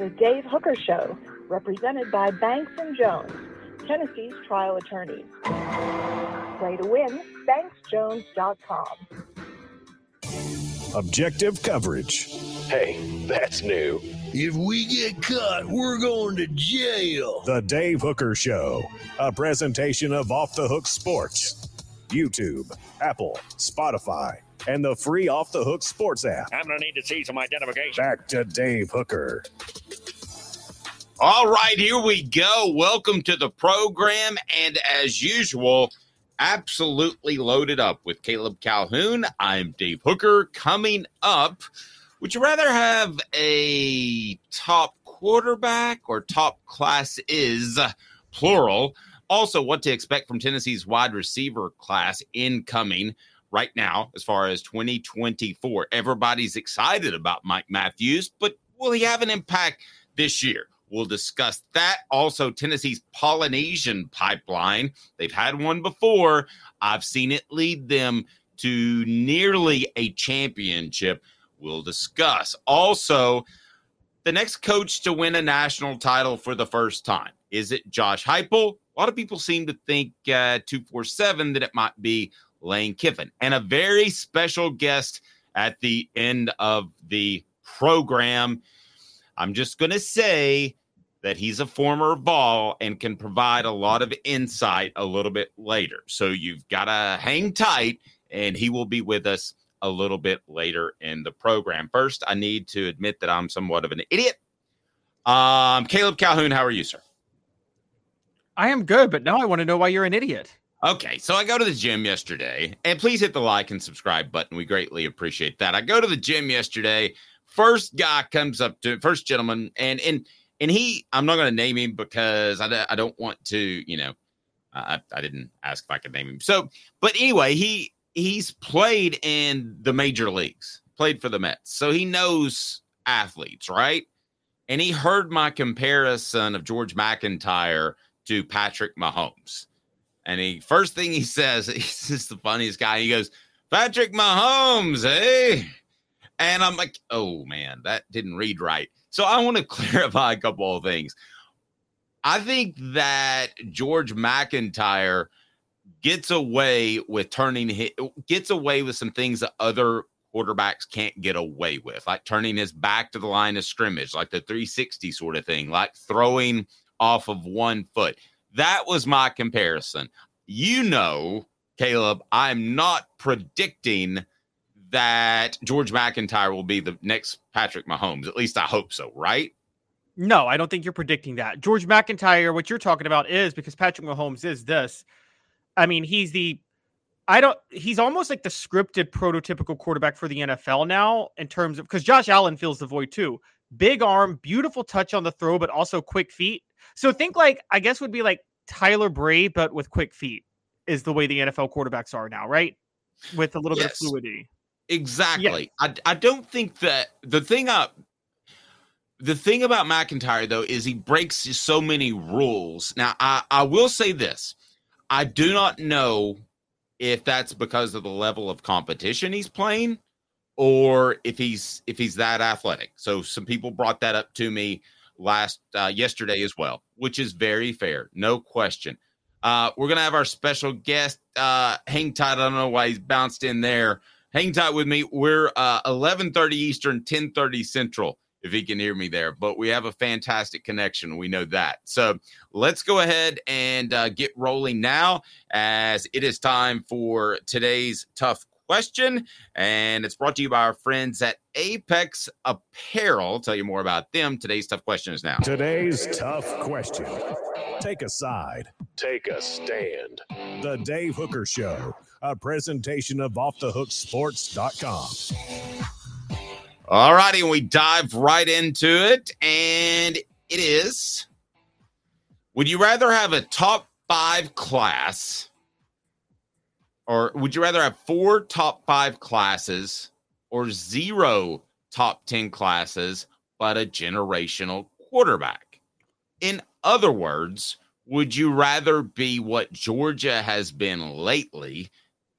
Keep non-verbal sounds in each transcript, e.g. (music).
The Dave Hooker Show, represented by Banks and Jones, Tennessee's trial attorneys. Play to win, banksjones.com. Objective coverage. Hey, that's new. If we get caught, we're going to jail. The Dave Hooker Show, a presentation of Off the Hook Sports. YouTube, Apple, Spotify, and the free Off the Hook Sports app. I'm going to need to see some identification. Back to Dave Hooker. All right, here we go. Welcome to the program. And as usual, absolutely loaded up with Caleb Calhoun. I'm Dave Hooker. Coming up, would you rather have a top quarterback or top class is plural? Also, what to expect from Tennessee's wide receiver class incoming right now as far as 2024. Everybody's excited about Mike Matthews, but will he have an impact this year? We'll discuss that. Also, Tennessee's Polynesian pipeline. They've had one before. I've seen it lead them to nearly a championship. We'll discuss. Also, the next coach to win a national title for the first time. Is it Josh Heupel? A lot of people seem to think uh, 247 that it might be Lane Kiffin. And a very special guest at the end of the program. I'm just going to say that he's a former ball and can provide a lot of insight a little bit later. So you've got to hang tight, and he will be with us a little bit later in the program. First, I need to admit that I'm somewhat of an idiot. Um, Caleb Calhoun, how are you, sir? I am good, but now I want to know why you're an idiot. Okay, so I go to the gym yesterday, and please hit the like and subscribe button. We greatly appreciate that. I go to the gym yesterday. First guy comes up to first gentleman, and and and he, I'm not going to name him because I, I don't want to, you know, I, I didn't ask if I could name him. So, but anyway, he he's played in the major leagues, played for the Mets, so he knows athletes, right? And he heard my comparison of George McIntyre to Patrick Mahomes. And he first thing he (laughs) says, (laughs) he's just the funniest guy. He goes, Patrick Mahomes, eh? And I'm like, oh man, that didn't read right. So I want to (laughs) clarify a couple of things. I think that George McIntyre gets away with turning his, gets away with some things that other quarterbacks can't get away with, like turning his back to the line of scrimmage, like the 360 sort of thing, like throwing off of one foot. That was my comparison. You know, Caleb, I'm not predicting that George McIntyre will be the next Patrick Mahomes. At least I hope so, right? No, I don't think you're predicting that. George McIntyre, what you're talking about is because Patrick Mahomes is this. I mean, he's the I don't he's almost like the scripted prototypical quarterback for the NFL now in terms of because Josh Allen fills the void too. Big arm, beautiful touch on the throw, but also quick feet. So think like I guess would be like Tyler Bray, but with quick feet is the way the NFL quarterbacks are now, right? With a little yes. bit of fluidity. Exactly. I, I don't think that the thing up the thing about McIntyre though is he breaks so many rules. Now I, I will say this. I do not know if that's because of the level of competition he's playing or if he's if he's that athletic. So some people brought that up to me last uh, yesterday as well, which is very fair, no question. Uh, we're gonna have our special guest. Uh, hang tight. I don't know why he's bounced in there hang tight with me. We're uh, 11:30 Eastern, 10:30 Central. If he can hear me there, but we have a fantastic connection. We know that. So let's go ahead and uh, get rolling now, as it is time for today's tough question, and it's brought to you by our friends at Apex Apparel. I'll tell you more about them. Today's tough question is now. Today's tough question. Take a side. Take a stand. The Dave Hooker Show a presentation of offthehooksports.com. All righty, we dive right into it. And it is Would you rather have a top five class, or would you rather have four top five classes, or zero top 10 classes, but a generational quarterback? In other words, would you rather be what Georgia has been lately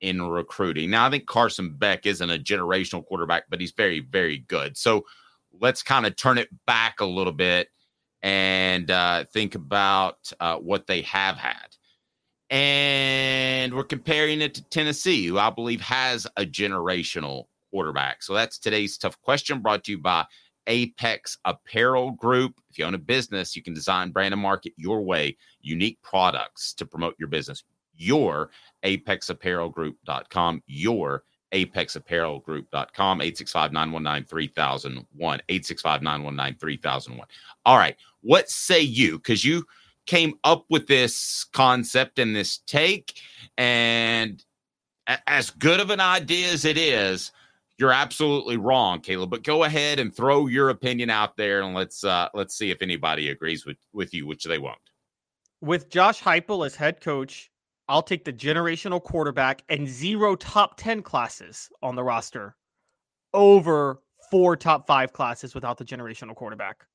in recruiting. Now, I think Carson Beck isn't a generational quarterback, but he's very, very good. So, let's kind of turn it back a little bit and uh, think about uh, what they have had. And we're comparing it to Tennessee, who I believe has a generational quarterback. So that's today's tough question brought to you by Apex Apparel Group. If you own a business, you can design, brand, and market your way, unique products to promote your business. Your apexapparelgroup.com, your apexapparelgroup.com, 865-919-3001, 865-919-3001. All right, what say you? Because you came up with this concept and this take, and as good of an idea as it is, you're absolutely wrong, Caleb. But go ahead and throw your opinion out there, and let's uh, let's see if anybody agrees with with you, which they won't. With Josh Heupel as head coach, I'll take the generational quarterback and zero top ten classes on the roster over four top five classes without the generational quarterback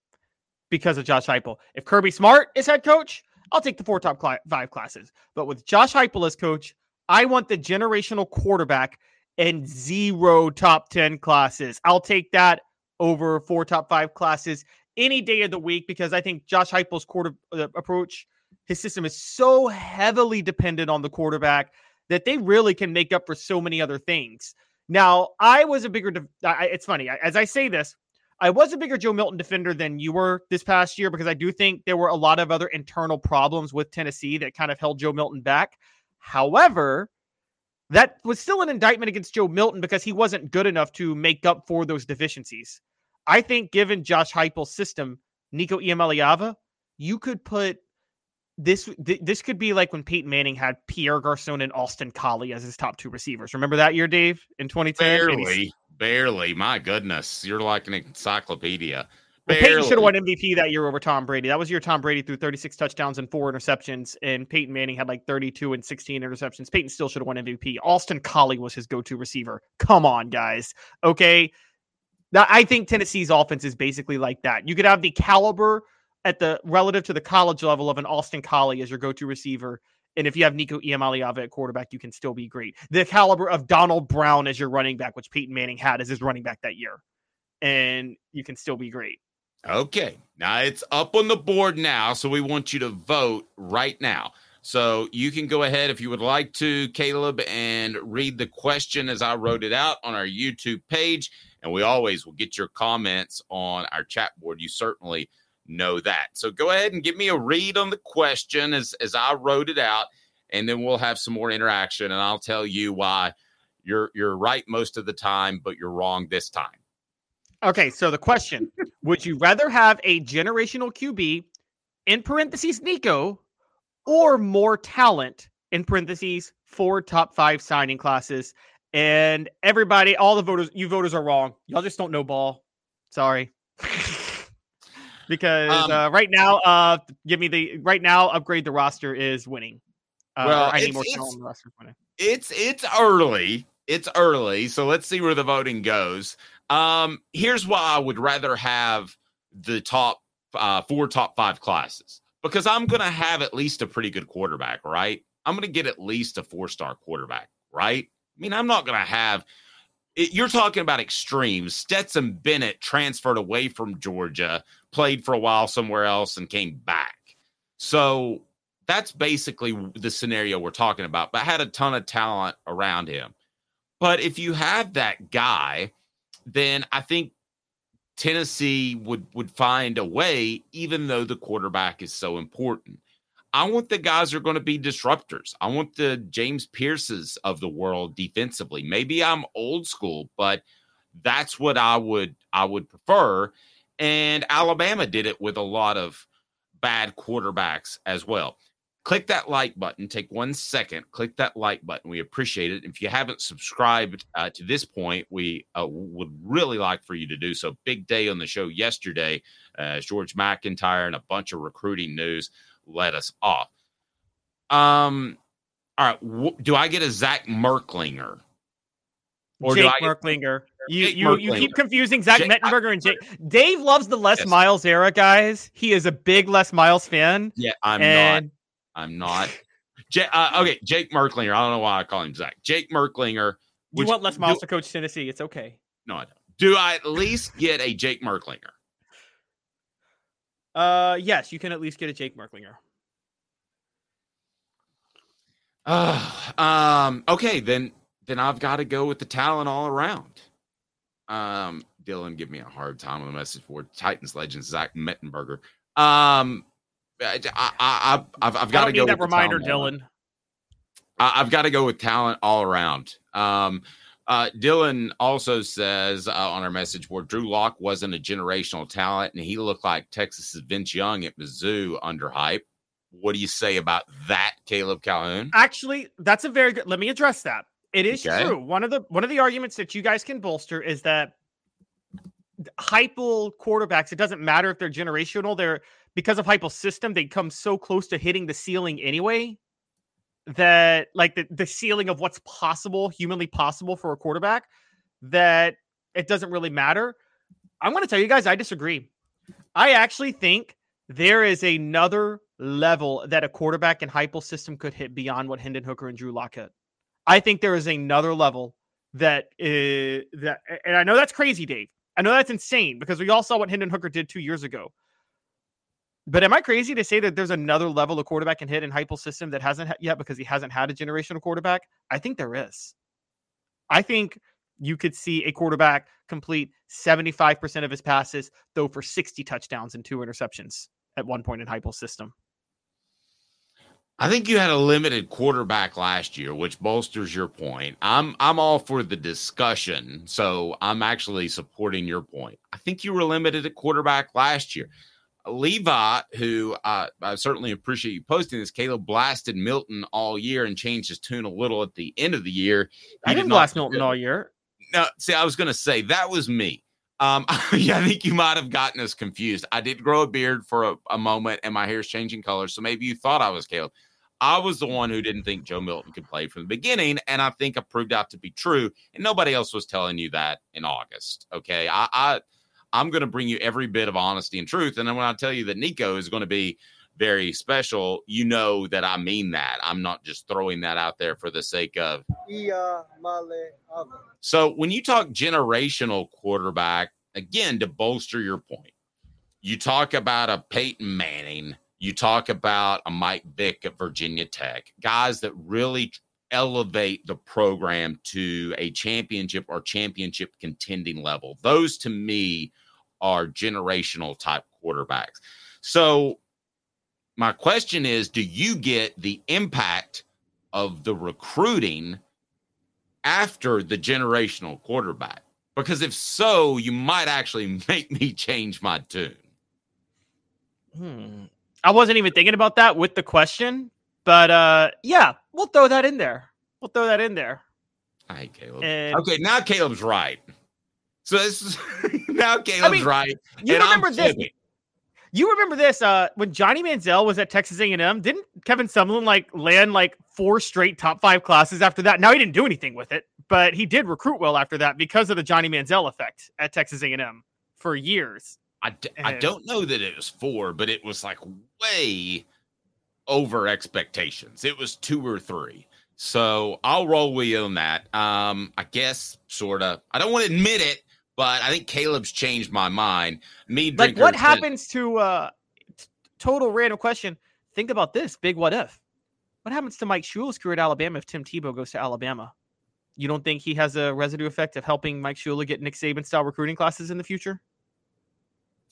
because of Josh Heupel. If Kirby Smart is head coach, I'll take the four top cl- five classes. But with Josh Heupel as coach, I want the generational quarterback and zero top 10 classes. I'll take that over four top five classes any day of the week because I think Josh Heupel's quarter uh, approach, his system is so heavily dependent on the quarterback that they really can make up for so many other things. Now, I was a bigger, de- I, it's funny, I, as I say this, I was a bigger Joe Milton defender than you were this past year because I do think there were a lot of other internal problems with Tennessee that kind of held Joe Milton back. However, that was still an indictment against Joe Milton because he wasn't good enough to make up for those deficiencies. I think, given Josh Heupel's system, Nico Iamaleava, you could put this. Th- this could be like when Peyton Manning had Pierre Garcon and Austin Collie as his top two receivers. Remember that year, Dave, in 2010? Barely, barely. My goodness, you're like an encyclopedia. Well, Peyton should have won MVP that year over Tom Brady. That was your Tom Brady threw 36 touchdowns and four interceptions, and Peyton Manning had like 32 and 16 interceptions. Peyton still should have won MVP. Austin Collie was his go-to receiver. Come on, guys. Okay. Now, I think Tennessee's offense is basically like that. You could have the caliber at the relative to the college level of an Austin Collie as your go-to receiver. And if you have Nico Iamaleava at quarterback, you can still be great. The caliber of Donald Brown as your running back, which Peyton Manning had as his running back that year. And you can still be great. Okay. Now it's up on the board now. So we want you to vote right now. So you can go ahead if you would like to, Caleb, and read the question as I wrote it out on our YouTube page. And we always will get your comments on our chat board. You certainly know that. So go ahead and give me a read on the question as, as I wrote it out. And then we'll have some more interaction and I'll tell you why you're you're right most of the time, but you're wrong this time. Okay, so the question Would you rather have a generational QB, in parentheses, Nico, or more talent, in parentheses, four top five signing classes? And everybody, all the voters, you voters are wrong. Y'all just don't know ball. Sorry. (laughs) because um, uh, right now, uh, give me the right now, upgrade the roster is winning. Uh, well, I need more talent on the roster winning. It's it's early. It's early, so let's see where the voting goes. Um, here's why I would rather have the top uh, four top five classes because I'm going to have at least a pretty good quarterback, right? I'm going to get at least a four star quarterback, right? I mean, I'm not going to have. It, you're talking about extremes. Stetson Bennett transferred away from Georgia, played for a while somewhere else, and came back. So that's basically the scenario we're talking about. But had a ton of talent around him. But if you have that guy then I think Tennessee would would find a way, even though the quarterback is so important. I want the guys who are going to be disruptors. I want the James Pearces of the world defensively. Maybe I'm old school, but that's what I would I would prefer. And Alabama did it with a lot of bad quarterbacks as well click that like button. Take one second, click that like button. We appreciate it. If you haven't subscribed uh, to this point, we uh, would really like for you to do so. Big day on the show yesterday. Uh, George McIntyre and a bunch of recruiting news let us off. Um, all right. W- do I get a Zach Merklinger? Or Jake Merklinger. You you, Merklinger. you keep confusing Zach Jake, Mettenberger and Jake. (laughs) Dave loves the Les yes. Miles era, guys. He is a big Les Miles fan. Yeah, I'm and not. I'm not. J- uh, okay, Jake Merklinger. I don't know why I call him Zach. Jake Merklinger. You want Les Miles to coach Tennessee? It's okay. No, I don't. Do I at least get a Jake Merklinger? Uh, yes, you can at least get a Jake Merklinger. Uh, (sighs) um, okay, then then I've got to go with the talent all around. Um, Dylan, give me a hard time on the message board. Titans legend Zach Mettenberger. Um, I, I, I I've, I've got to go that reminder, Dylan. I, have got to go with talent all around. Um, uh, Dylan also says uh, on our message board, Drew Lock wasn't a generational talent, and he looked like Texas's Vince Young at Mizzou under hype. What do you say about that, Caleb Calhoun? Actually, that's a very good. Let me address that. It is okay. true. One of the one of the arguments that you guys can bolster is that Heupel quarterbacks. It doesn't matter if they're generational. They're because of Heupel's system. They come so close to hitting the ceiling anyway that like the, the ceiling of what's possible, humanly possible for a quarterback, that it doesn't really matter. I'm going to tell you guys, I disagree. I actually think there is another level that a quarterback in Heupel system could hit beyond what Hendon Hooker and Drew Lock hit. I think there is another level that is that, and I know that's crazy, Dave. I know that's insane because we all saw what Hendon Hooker did two years ago. But am I crazy to say that there's another level of quarterback can hit in Heupel's system that hasn't yet because he hasn't had a generational quarterback? I think there is. I think you could see a quarterback complete 75% of his passes, though for 60 touchdowns and two interceptions at one point in Heupel's system. I think you had a limited quarterback last year, which bolsters your point. I'm I'm all for the discussion, so I'm actually supporting your point. I think you were limited at quarterback last year. Levi, who uh, I certainly appreciate you posting this, Caleb blasted Milton all year and changed his tune a little at the end of the year. He I didn't did blast Milton all year. No, see, I was going to say that was me. Um, (laughs) yeah, I think you might have gotten us confused. I did grow a beard for a, a moment, and my hair's changing color, so maybe you thought I was Caleb. I was the one who didn't think Joe Milton could play from the beginning, and I think it proved out to be true. And nobody else was telling you that in August. Okay, I, I I'm going to bring you every bit of honesty and truth. And then when I tell you that Nico is going to be very special, you know that I mean that. I'm not just throwing that out there for the sake of. So when you talk generational quarterback, again, to bolster your point, you talk about a Peyton Manning, you talk about a Mike Vick at Virginia Tech, guys that really elevate the program to a championship or championship contending level. Those to me are generational type quarterbacks. So, my question is do you get the impact of the recruiting after the generational quarterback? Because if so, you might actually (laughs) make me change my tune. Hmm. I wasn't even thinking about that with the question, but uh yeah, we'll throw that in there. We'll throw that in there. Hi, Caleb. And, okay, now Caleb's right. So this is (laughs) now Caleb's I mean, right. You remember this? You remember this uh, when Johnny Manziel was at Texas A&M? Didn't Kevin Sumlin like land like four straight top five classes after that? Now he didn't do anything with it, but he did recruit well after that because of the Johnny Manziel effect at Texas A&M for years. I d- and, I don't know that it was four, but it was like way over expectations. It was two or three. So I'll roll with you on that. Um, I guess sort of. I don't want to admit it, but I think Caleb's changed my mind. Me, like what happens to uh t- total random question? Think about this big what if. What happens to Mike Shula's career at Alabama if Tim Tebow goes to Alabama? You don't think he has a residue effect of helping Mike Shula get Nick Saban style recruiting classes in the future?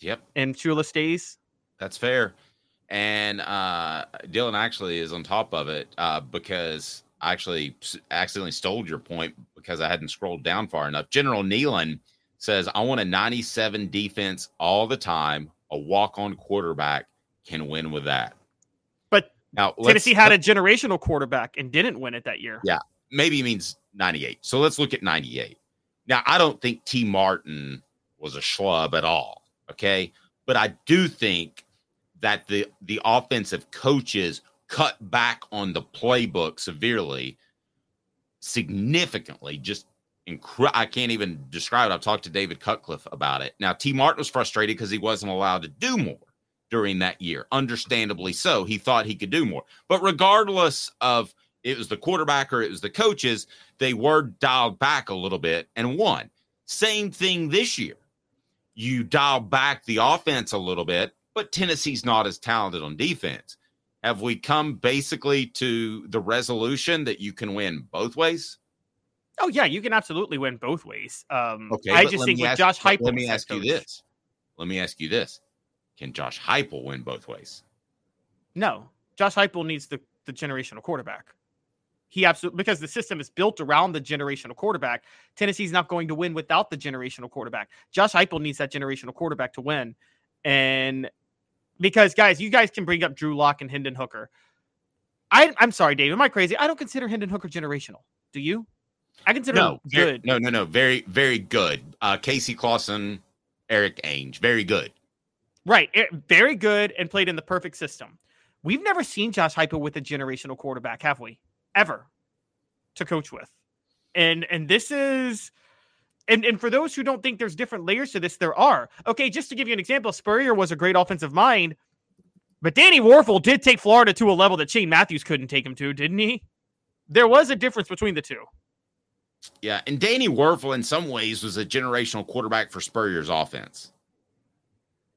Yep. And Shula stays. That's fair. And uh, Dylan actually is on top of it uh, because I actually accidentally stole your point because I hadn't scrolled down far enough. General Nealon says, I want a 97 defense all the time. A walk on quarterback can win with that. But now Tennessee had a generational quarterback and didn't win it that year. Yeah. Maybe means 98. So let's look at 98. Now, I don't think Tee Martin was a schlub at all. Okay. But I do think that the the offensive coaches cut back on the playbook severely, significantly, just incredible. I can't even describe it. I've talked to David Cutcliffe about it. Now, Tee Martin was frustrated because he wasn't allowed to do more during that year. Understandably so. He thought he could do more. But regardless of it was the quarterback or it was the coaches, they were dialed back a little bit and won. Same thing this year. You dial back the offense a little bit, but Tennessee's not as talented on defense. Have we come basically to the resolution that you can win both ways? Oh yeah, you can absolutely win both ways. Um, Okay, I just think with ask- Josh Heupel, Let me ask you coach- this. Let me ask you this: Can Josh Heupel win both ways? No, Josh Heupel needs the the generational quarterback. He absolutely because the system is built around the generational quarterback. Tennessee's not going to win without the generational quarterback. Josh Heupel needs that generational quarterback to win, and because guys, you guys can bring up Drew Lock and Hendon Hooker. I, I'm sorry, Dave. Am I crazy? I don't consider Hendon Hooker generational. Do you? I consider No, him very- good. no, no, no. Very, very good. Uh, Casey Clausen, Erik Ainge, very good. Right. Very good and played in the perfect system. We've never seen Josh Heupel with a generational quarterback, have we? Ever to coach with. And and this is and, and for those who don't think there's different layers to this, there are. Okay, just to give you an example, Spurrier was a great offensive mind, but Danny Wuerffel did take Florida to a level that Shane Matthews couldn't take him to, didn't he? There was a difference between the two. Yeah, and Danny Wuerffel in some ways was a generational quarterback for Spurrier's offense.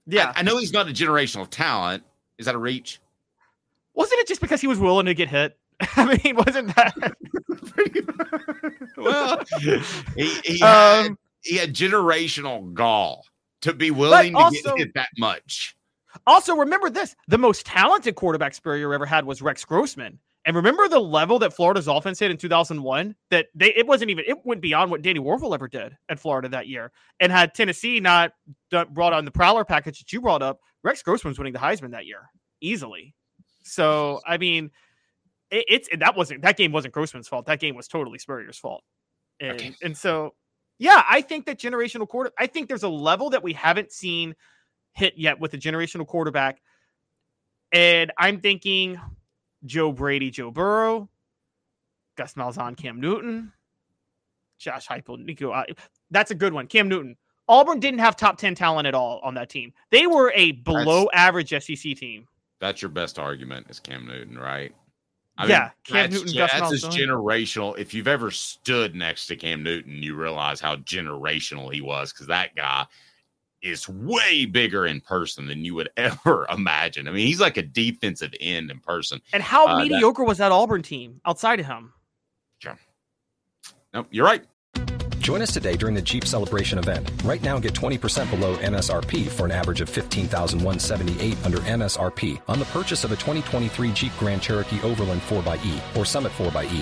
Yeah. I, I know he's not a generational talent. Is that a reach? Wasn't it just because he was willing to get hit? (laughs) I mean, wasn't that (laughs) well, he he had, um he had generational gall to be willing to also- get hit that much. Also, remember this: the most talented quarterback Spurrier ever had was Rex Grossman. And remember the level that Florida's offense hit in 2001? That they it wasn't even it went beyond what Danny Wuerffel ever did at Florida that year. And had Tennessee not done, brought on the Prowler package that you brought up, Rex Grossman was winning the Heisman that year easily. So I mean, it, it's that wasn't that game wasn't Grossman's fault. That game was totally Spurrier's fault. And Okay. and so yeah, I think that generational quarter. I think there's a level that we haven't seen hit yet with a generational quarterback. And I'm thinking Joe Brady, Joe Burrow, Gus Malzahn, Cam Newton, Josh Heupel, Nico. uh, That's a good one. Cam Newton. Auburn didn't have top 10 talent at all on that team. They were a below average SEC team. That's your best argument is Cam Newton, right? Yeah, Cam that's, Newton, Gus that's as generational. If you've ever stood next to Cam Newton, you realize how generational he was because that guy is way bigger in person than you would (laughs) ever imagine. I mean, he's like a defensive end in person. And how Uh, that- mediocre was that Auburn team outside of him? Sure. No, you're right. Join us today during the Jeep Celebration event. Right now, get 20% below MSRP for an average of 15178 under MSRP on the purchase of a 2023 Jeep Grand Cherokee Overland 4xE or Summit 4xE.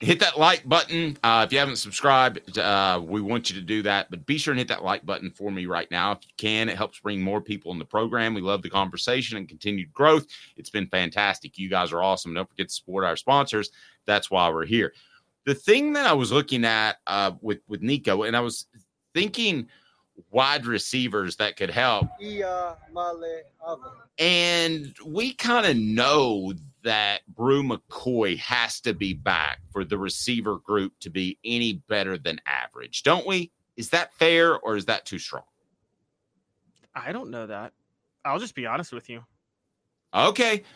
Hit that like button. Uh, if you haven't subscribed, uh, we want you to do that. But be sure and hit that like button for me right now if you can. It helps bring more people in the program. We love the conversation and continued growth. It's been fantastic. You guys are awesome. Don't forget to support our sponsors. That's why we're here. The thing that I was looking at uh, with with Nico, and I was thinking wide receivers that could help. And we kind of know that Bru McCoy has to be back for the receiver group to be any better than average, don't we? Is that fair or is that too strong? I don't know that. I'll just be honest with you. Okay. (laughs)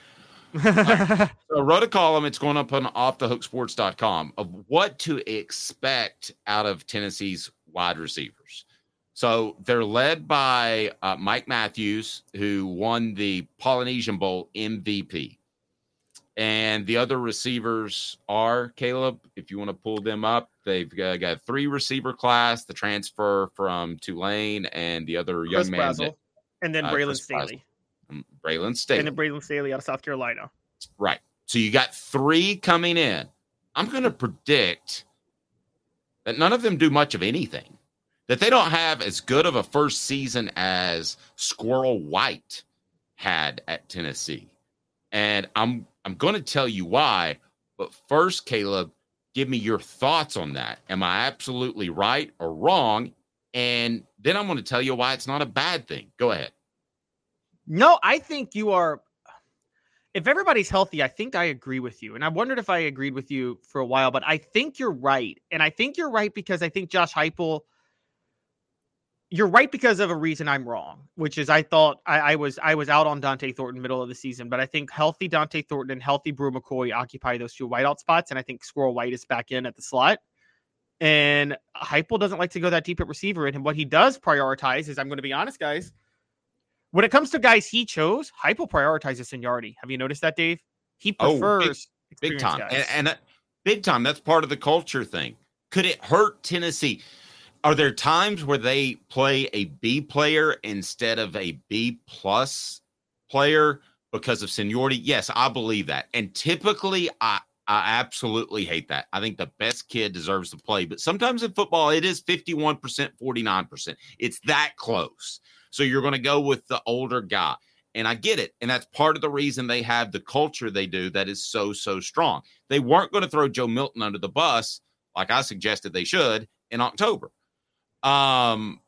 So I wrote a column, it's going up on offthehooksports.com of what to expect out of Tennessee's wide receivers. So they're led by uh, Mike Matthews, who won the Polynesian Bowl MVP. And the other receivers are Caleb. If you want to pull them up, they've got, got three receiver class, the transfer from Tulane, and the other young Chris man, Brazzell, and then uh, Braylon Chris Staley, um, Braylon Staley. and then Braylon Staley out of South Carolina. Right. So you got three coming in. I'm going to predict that none of them do much of anything. That they don't have as good of a first season as Squirrel White had at Tennessee. And I'm I'm going to tell you why, but first Caleb, give me your thoughts on that. Am I absolutely right or wrong? And then I'm going to tell you why it's not a bad thing. Go ahead. No, I think you are. if everybody's healthy, I think I agree with you. And I wondered if I agreed with you for a while, but I think you're right. And I think you're right because I think Josh Heupel – you're right because of a reason I'm wrong, which is I thought I, I, was I was out on Dont'e Thornton middle of the season, but I think healthy Dont'e Thornton and healthy Bru McCoy occupy those two whiteout spots, and I think Squirrel White is back in at the slot. And Heupel doesn't like to go that deep at receiver, and what he does prioritize is I'm going to be honest, guys. When it comes to guys he chose, Heupel prioritizes seniority. Have you noticed that, Dave? He prefers oh, big, big time, and, and uh, big time. That's part of the culture thing. Could it hurt Tennessee? Are there times where they play a B player instead of a B plus player because of seniority? Yes, I believe that. And typically, I I absolutely hate that. I think the best kid deserves to play, but sometimes in football, it is 51%, 49%. It's that close. So you're going to go with the older guy. And I get it. And that's part of the reason they have the culture they do that is so, so strong. They weren't going to throw Joe Milton under the bus like I suggested they should in October. Um,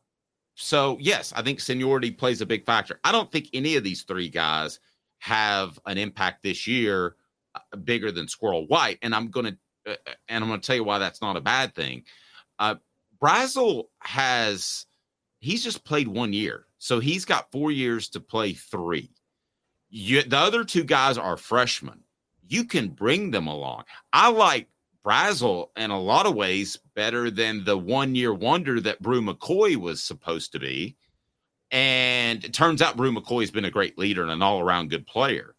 so yes, I think seniority plays a big factor. I don't think any of these three guys have an impact this year uh, bigger than Squirrel White, and I'm gonna uh, uh and I'm gonna tell you why that's not a bad thing. Uh, Brazzell has he's just played one year, so he's got four years to play three. You, the other two guys are freshmen. You can bring them along. I like Brazzell in a lot of ways better than the one year wonder that Bru McCoy was supposed to be. And it turns out Bru McCoy's been a great leader and an all around good player.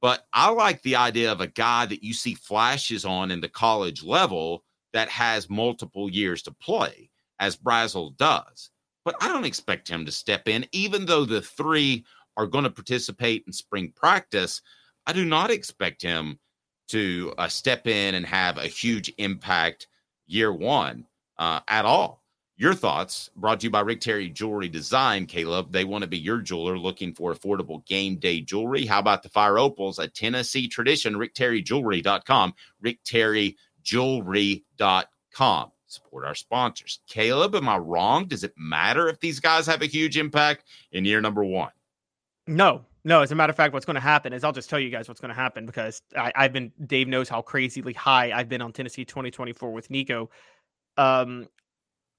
But I like the idea of a guy that you see flashes on in the college level that has multiple years to play, as Brazzell does. But I don't expect him to step in, even though the three are going to participate in spring practice. I do not expect him to uh, step in and have a huge impact year one uh, at all. Your thoughts brought to you by Rick Terry Jewelry Design, Caleb. They want to be your jeweler looking for affordable game day jewelry. How about the Fire Opals, a Tennessee tradition? RickTerryJewelry.com, RickTerryJewelry.com. Support our sponsors. Caleb, am I wrong? Does it matter if these guys have a huge impact in year number one? No, no, as a matter of fact, what's going to happen is I'll just tell you guys what's going to happen because I, have been Dave knows how crazily high I've been on Tennessee 2024 with Nico. Um,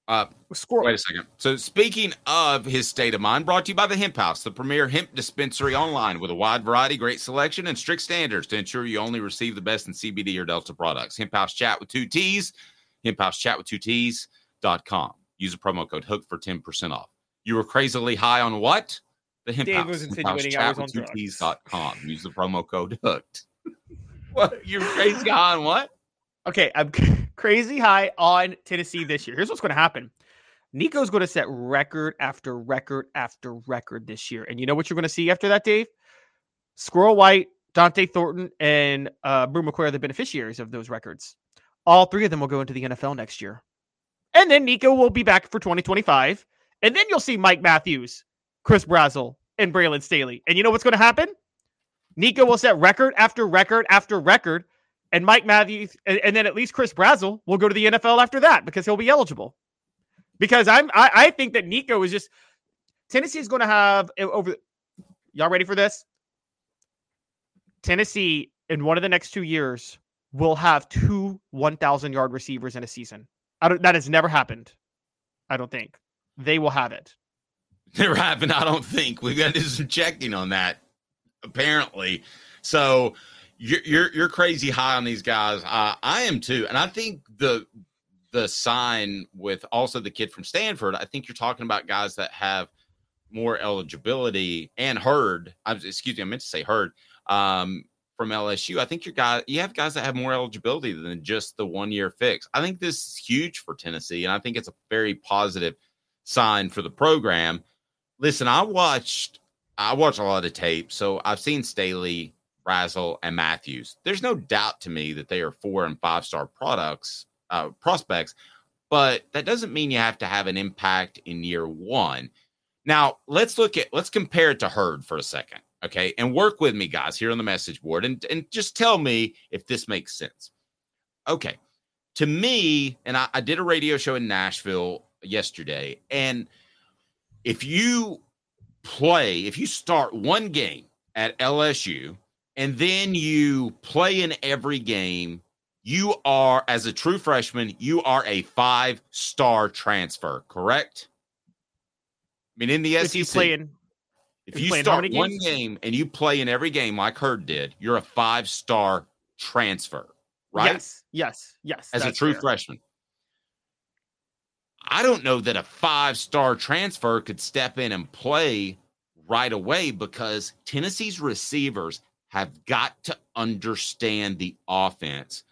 uh, Squirrel. Wait a second. So, speaking of his state of mind, brought to you by the Hemp House, the premier hemp dispensary online with a wide variety, great selection, and strict standards to ensure you only receive the best in CBD or Delta products. Hemp House Chat with two T's, Hemp House Chat with two T's.com. Use the promo code HOOK for 10% off. You were crazily high on what? The hemp Dave house, was insinuating I was on drugs. Com. Use the promo code hooked. (laughs) what? You're crazy high on what? Okay, I'm (laughs) crazy high on Tennessee this year. Here's what's going to happen. Nico's going to set record after record after record this year. And you know what you're going to see after that, Dave? Squirrel White, Dont'e Thornton, and uh, Bru McCoy are the beneficiaries of those records. All three of them will go into the NFL next year. And then Nico will be back for 2025. And then you'll see Mike Matthews Chris Brazzell, and Braylon Staley. And you know what's going to happen? Nico will set record after record after record, and Mike Matthews, and, and, then at least Chris Brazzell will go to the NFL after that because he'll be eligible. Because I'm, I, I think that Nico is just Tennessee is going to have eh, over. Y'all ready for this? Tennessee in one of the next two years will have two 1,000 yard receivers in a season. I don't, that has never happened. I don't think they will have it. (laughs) Never happened. I don't think we've got to do some checking on that. Apparently, so you're you're, you're crazy high on these guys. Uh, I am too, and I think the the sign with also the kid from Stanford. I think you're talking about guys that have more eligibility and heard. I excuse me, I meant to say heard um, from LSU. I think your guy you have guys that have more eligibility than just the one year fix. I think this is huge for Tennessee, and I think it's a very positive sign for the program. Listen, I watched I watched a lot of tape, so I've seen Staley, Brazzell, and Matthews. There's no doubt to me that they are four and five star products, uh, prospects, but that doesn't mean you have to have an impact in year one. Now, let's look at let's compare it to Hurd for a second, okay? And work with me, guys, here on the message board, and and just tell me if this makes sense. Okay, to me, and I, I did a radio show in Nashville yesterday, and if you play, if you start one game at LSU and then you play in every game, you are, as a true freshman, you are a five star transfer, correct? I mean, in the If you SEC, play in, if you you play in how start one game and you play in every game like Hurd did, you're a five star transfer, right? yes, yes, yes, As a true fair. freshman. I don't know that a five star transfer could step in and play right away because Tennessee's receivers have got to understand the offense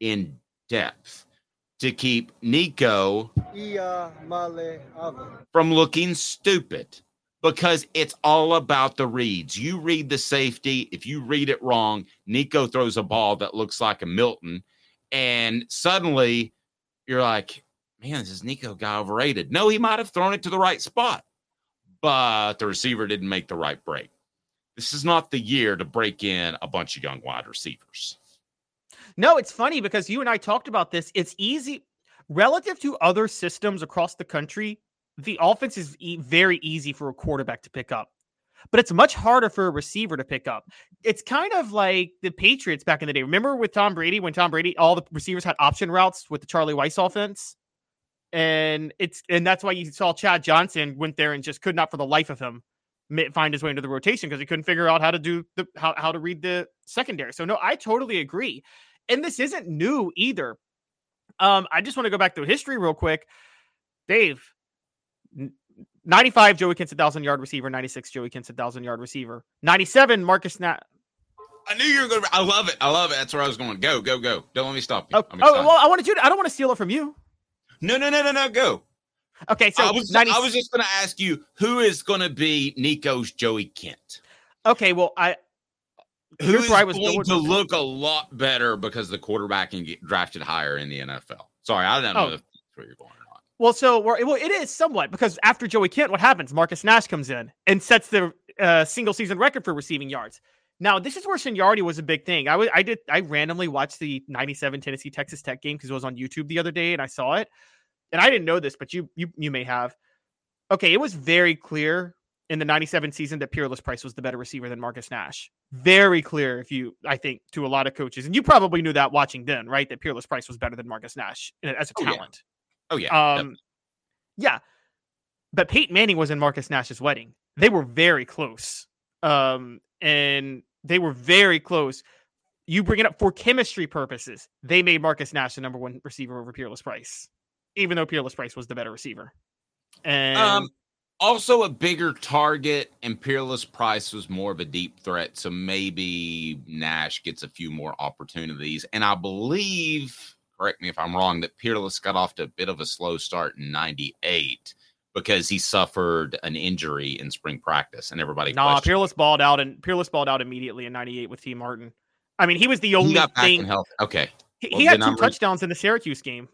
in depth to keep Nico from looking stupid because it's all about the reads. You read the safety. If you read it wrong, Nico throws a ball that looks like a Milton, and suddenly you're like, man, this is Nico guy overrated. No, he might have thrown it to the right spot, but the receiver didn't make the right break. This is not the year to break in a bunch of young wide receivers. No, it's funny because you and I talked about this. It's easy relative to other systems across the country. The offense is e- very easy for a quarterback to pick up, but it's much harder for a receiver to pick up. It's kind of like the Patriots back in the day. Remember with Tom Brady when Tom Brady, all the receivers had option routes with the Charlie Weis offense, and it's and that's why you saw Chad Johnson went there and just could not for the life of him find his way into the rotation because he couldn't figure out how to do the how, how to read the secondary. So no, I totally agree. And this isn't new either. Um, I just want to go back to history real quick. Dave, 95 Joey Kent's a thousand yard receiver, 96 Joey Kent's a thousand yard receiver, 97 Marcus Nat. I knew you were going to. I love it. I love it. That's where I was going. Go, go, go. Don't let me stop you. Oh, oh well, I wanted you. To, I don't want to steal it from you. No, no, no, no, no. Go. Okay, so I was 90 I was just going to ask you who is going to be Nico's Joey Kent. okay. Well, I who is I was going to look a lot better because the quarterback can get drafted higher in the NFL. Sorry, I don't know Oh. if that's where you're going not. Well, so we're, well, it is somewhat because after Joey Kent, what happens? Marcus Nash comes in and sets the uh, single season record for receiving yards. Now, this is where seniority was a big thing. I was, I did, I randomly watched the '97 Tennessee Texas Tech game because it was on YouTube the other day, and I saw it, and I didn't know this, but you, you, you may have. Okay, it was very clear in the '97 season that Peerless Price was the better receiver than Marcus Nash. Very clear, if you, I think, to a lot of coaches, and you probably knew that watching then, right? That Peerless Price was better than Marcus Nash as a Oh, yeah. talent. Oh yeah, Um, yeah, but Peyton Manning was in Marcus Nash's wedding. They were very close. Um, and they were very close. You bring it up for chemistry purposes. They made Marcus Nash the number one receiver over Peerless Price, even though Peerless Price was the better receiver. And Um, also a bigger target, and Peerless Price was more of a deep threat. So maybe Nash gets a few more opportunities. And I believe, correct me if I'm wrong, that Peerless got off to a bit of a slow start in '98 because he suffered an injury in spring practice, and everybody. nah, Peerless balled out and Peerless balled out immediately in '98 with Tee Martin. I mean, he was the only He got thing. health. Okay, He, Well, he had then 2 I'm re- touchdowns in the Syracuse game.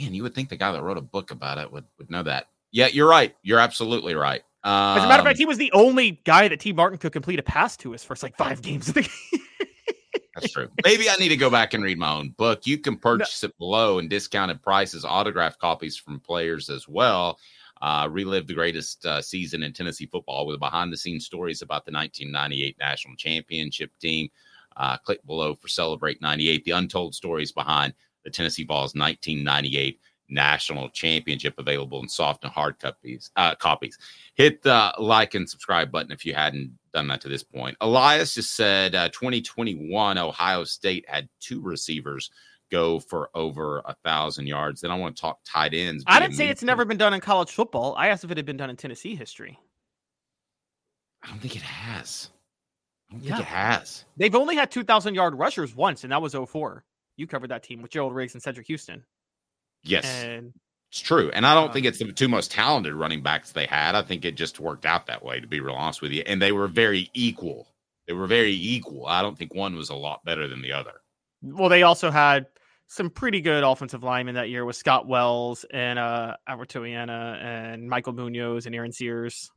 man, you would think the guy that wrote a book about it would would know that. Yeah, you're right. You're absolutely right. Um, As a matter of fact, he was the only guy that Tee Martin could complete a pass to his first like five games of the game. (laughs) That's true. Maybe I need to go back and read my own book. You can purchase it below and discounted prices, autographed copies from players as well. Uh, relive the greatest uh, season in Tennessee football with behind the scenes stories about the 1998 national championship team. Uh, click below for Celebrate 98, the untold stories behind the Tennessee Vols 1998 national championship available in soft and hard copies. Uh, copies. Hit the like and subscribe button if you hadn't done that to this point. Elias just said uh, 2021 Ohio State had two receivers go for over a thousand yards. Then I want to talk tight ends. I didn't say it's never been done in college football. I asked if it had been done in Tennessee history. I don't think it has. I don't Yeah. think it has. They've only had 2,000 yard rushers once, and that was 04. You covered that team with Gerald Riggs and Cedric Houston. Yes, And it's true. And I don't Uh, think it's the two most talented running backs they had. I think it just worked out that way, to be real honest with you. And they were very equal. They were very equal. I don't think one was a lot better than the other. well, they also had some pretty good offensive linemen that year with Scott Wells and uh Albert Toeaina and Michael Munoz and Arron Sears.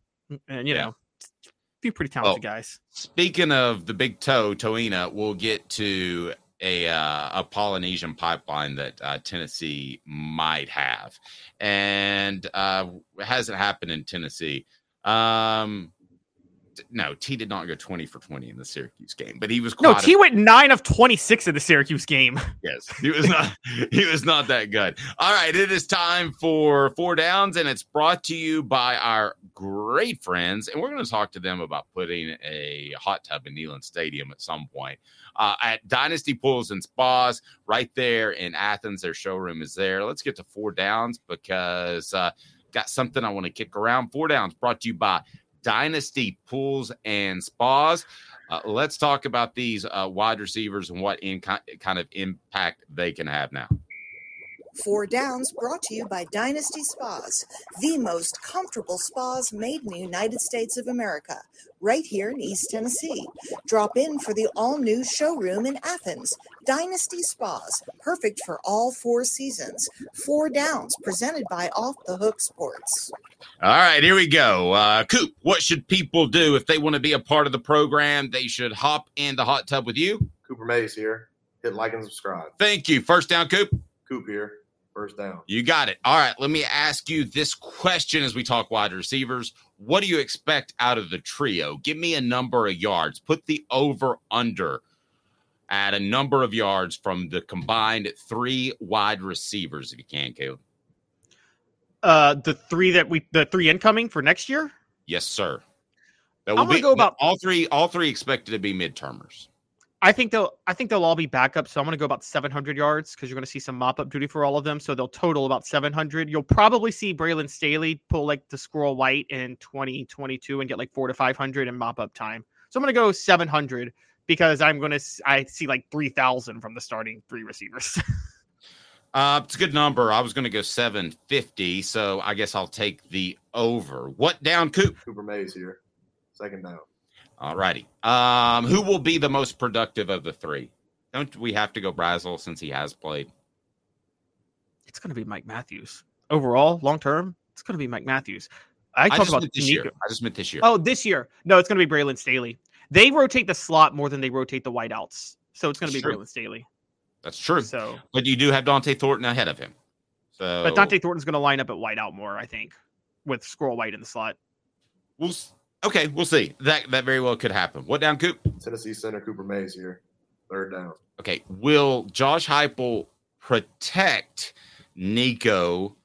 And you Yeah. know, a few pretty talented guys. Speaking of the big toe, Toina, we'll get to a uh, a Polynesian pipeline that uh, Tennessee might have, and uh, hasn't happened in Tennessee. Um, no, T did not go 20 for 20 in the Syracuse game, but he was No, T went nine of 26 in the Syracuse game. (laughs) Yes, he was not. (laughs) he was not that good. All right, it is time for four downs, and it's brought to you by our great friends, and we're going to talk to them about putting a hot tub in Neyland Stadium at some point. Uh, at Dynasty Pools and Spas, right there in Athens, their showroom is there. Let's get to four downs because uh, got something I want to kick around. Four downs brought to you by Dynasty Pools and Spas. Uh, let's talk about these uh, wide receivers and what in kind of impact they can have now. Four Downs brought to you by Dynasty Spas, the most comfortable spas made in the United States of America, right here in East Tennessee. Drop in for the all new showroom in Athens. Dynasty Spas, perfect for all four seasons. Four Downs, presented by Off the Hook Sports. All right, here we go. Uh, Coop, what should people do if they want to be a part of the program? They should hop in the hot tub with you. Cooper Mays here. Hit like and subscribe. Thank you. First down, Coop. Coop here. First down. You got it. All right. Let me ask you this question as we talk wide receivers. What do you expect out of the trio? Give me a number of yards. Put the over under at a number of yards from the combined three wide receivers, if you can, Caleb. Uh, the three that we, the three incoming for next year. Yes, sir. That will I'm gonna be, go about all three. All three expected to be midtermers. I think they'll I think they'll all be backups. So I'm going to go about 700 yards because you're going to see some mop up duty for all of them. So they'll total about 700. You'll probably see Braylon Staley pull like the squirrel white in 2022 and get like four to 500 in mop up time. So I'm going to go 700 because I'm going to I see like 3,000 from the starting three receivers. (laughs) uh, it's a good number. I was going to go 750, so I guess I'll take the over. What down, Coop? Cooper Mays here, second down. All righty. Um, who will be the most productive of the three? Don't we have to go Brazzell since he has played? It's going to be Mike Matthews. Overall, long term, it's going to be Mike Matthews. I, I talked about this Nico. year. I just meant this year. Oh, this year. No, it's going to be Braylon Staley. They rotate the slot more than they rotate the wideouts. So it's going to be Braylon Staley. That's true. So, but you do have Dont'e Thornton ahead of him. So, but Dont'e Thornton's going to line up at wideout more, I think, with Squirrel White in the slot. We'll Okay, we'll see. That that very well could happen. What down, Coop? Tennessee center Cooper Mays here. Third down. Okay. Will Josh Heupel protect Nico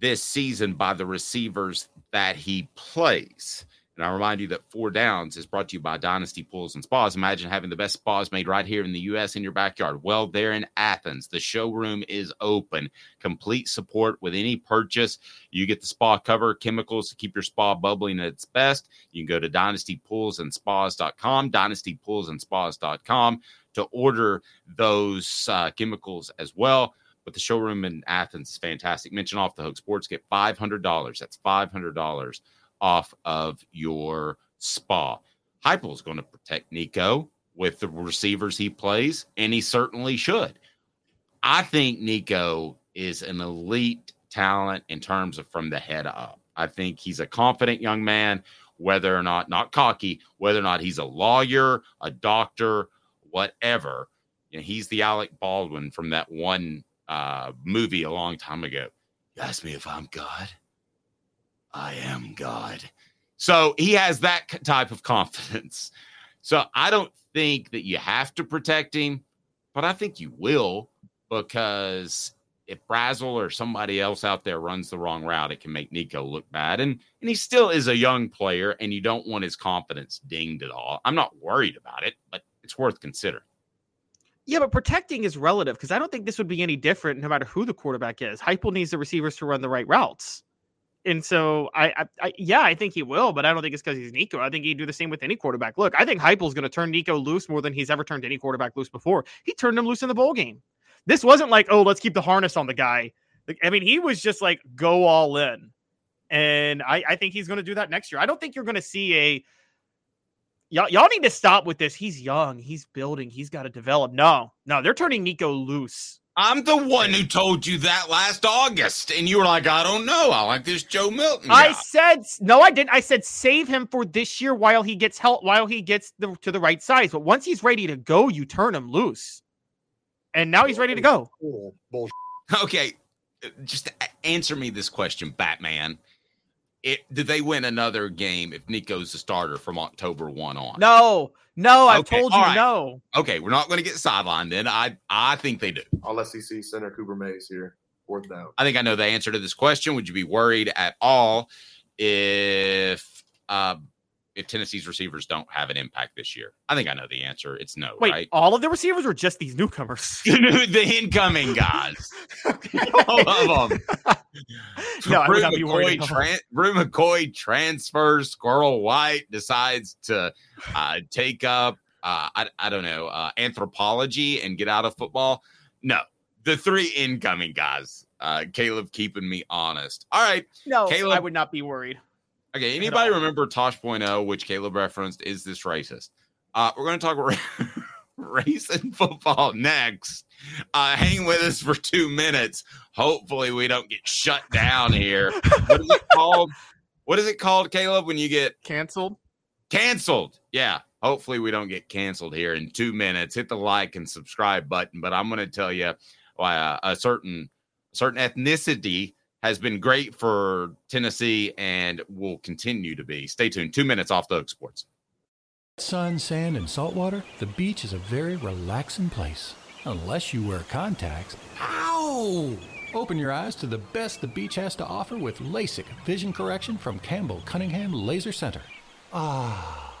this season by the receivers that he plays? And I remind you that Four Downs is brought to you by Dynasty Pools and Spas. Imagine having the best spas made right here in the U.S. in your backyard. Well, they're in Athens. The showroom is open. Complete support with any purchase. You get the spa cover, chemicals to keep your spa bubbling at its best. You can go to dynastypoolsandspas.com, dynastypoolsandspas.com to order those uh, chemicals as well. But the showroom in Athens is fantastic. Mention off the hook sports, get $500. That's $500 off of your spa. Heupel is going to protect Nico with the receivers he plays, and he certainly should. I think Nico is an elite talent in terms of from the head up. I think he's a confident young man, whether or not, not cocky, whether or not he's a lawyer, a doctor, whatever. You know, he's the Alec Baldwin from that one uh, movie a long time ago. You ask me if I'm God. I am God. So he has that type of confidence. So I don't think that you have to protect him, but I think you will because if Brazzell or somebody else out there runs the wrong route, it can make Nico look bad. And and he still is a young player, and you don't want his confidence dinged at all. I'm not worried about it, but it's worth considering. Yeah, but protecting is relative because I don't think this would be any different no matter who the quarterback is. Heupel needs the receivers to run the right routes. And so I, I, I, yeah, I think he will, but I don't think it's because he's Nico. I think he'd do the same with any quarterback. Look, I think Heupel's going to turn Nico loose more than he's ever turned any quarterback loose before. He turned him loose in the bowl game. This wasn't like, oh, let's keep the harness on the guy. I mean, he was just like go all in, and I, I think he's going to do that next year. I don't think you're going to see a y'all, y'all need to stop with this. He's young, he's building, he's got to develop. No, no, they're turning Nico loose I'm the one who told you that last August, and you were like, I don't know. I like this Joe Milton. Guy. I said no, I didn't. I said save him for this year while he gets help, while he gets the, to the right size. But once he's ready to go, you turn him loose, and now he's ready to go. (laughs) Okay, uh, just answer me this question, Batman. It, did they win another game if Nico's the starter from October one on? No, no, I've Okay, told you all right. no. Okay, we're not going to get sidelined. Then I I think they do. All SEC center Cooper Mays here. Fourth down. I think I know the answer to this question. Would you be worried at all if uh, if Tennessee's receivers don't have an impact this year? I think I know the answer. It's no, Wait, right? all of the receivers or just these newcomers? (laughs) the incoming guys, (laughs) all of them. no, I would Bru not be worried. McCoy, tran- Bru McCoy transfers. Squirrel White decides to uh, take up, uh, I, I don't know, uh, anthropology and get out of football. No, the three incoming guys. Uh, Caleb keeping me honest. All right. No, Caleb- I would not be worried. Okay. Anybody remember Tosh.0, which Caleb referenced? Is this racist? Uh, we're going to talk ra- race and football next. Uh, hang with us for two minutes. Hopefully, we don't get shut down here. What is it (laughs) called? What is it called, Caleb, when you get Canceled. canceled? Yeah. Hopefully, we don't get canceled here in two minutes. Hit the like and subscribe button. But I'm going to tell you why uh, a certain certain ethnicity has been great for Tennessee and will continue to be. Stay tuned. Two minutes off the hook sports. Sun, sand, and salt water, the beach is a very relaxing place. Unless you wear contacts. Ow! Open your eyes to the best the beach has to offer with LASIK vision correction from Campbell Cunningham Laser Center. Ah.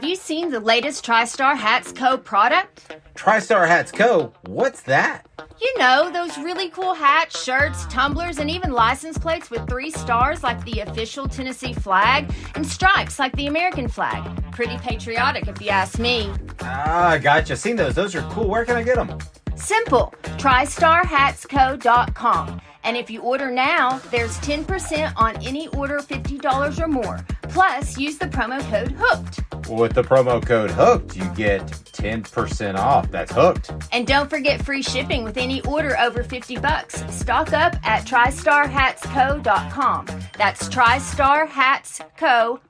Have you seen the latest TriStar Hats Co. product? TriStar Hats Co. What's that? You know, those really cool hats, shirts, tumblers, and even license plates with three stars like the official Tennessee flag and stripes like the American flag. Pretty patriotic, if you ask me. Ah, gotcha. Seen those. Those are cool. Where can I get them? Simple. TriStarHatsCo.com. And if you order now, there's 10% on any order $50 or more. Plus, use the promo code HOOKED. With the promo code HOOKED, you get 10% off. That's hooked. And don't forget free shipping with any order over 50 bucks. Stock up at TriStarHatsCo.com. That's TriStarHatsCo.com.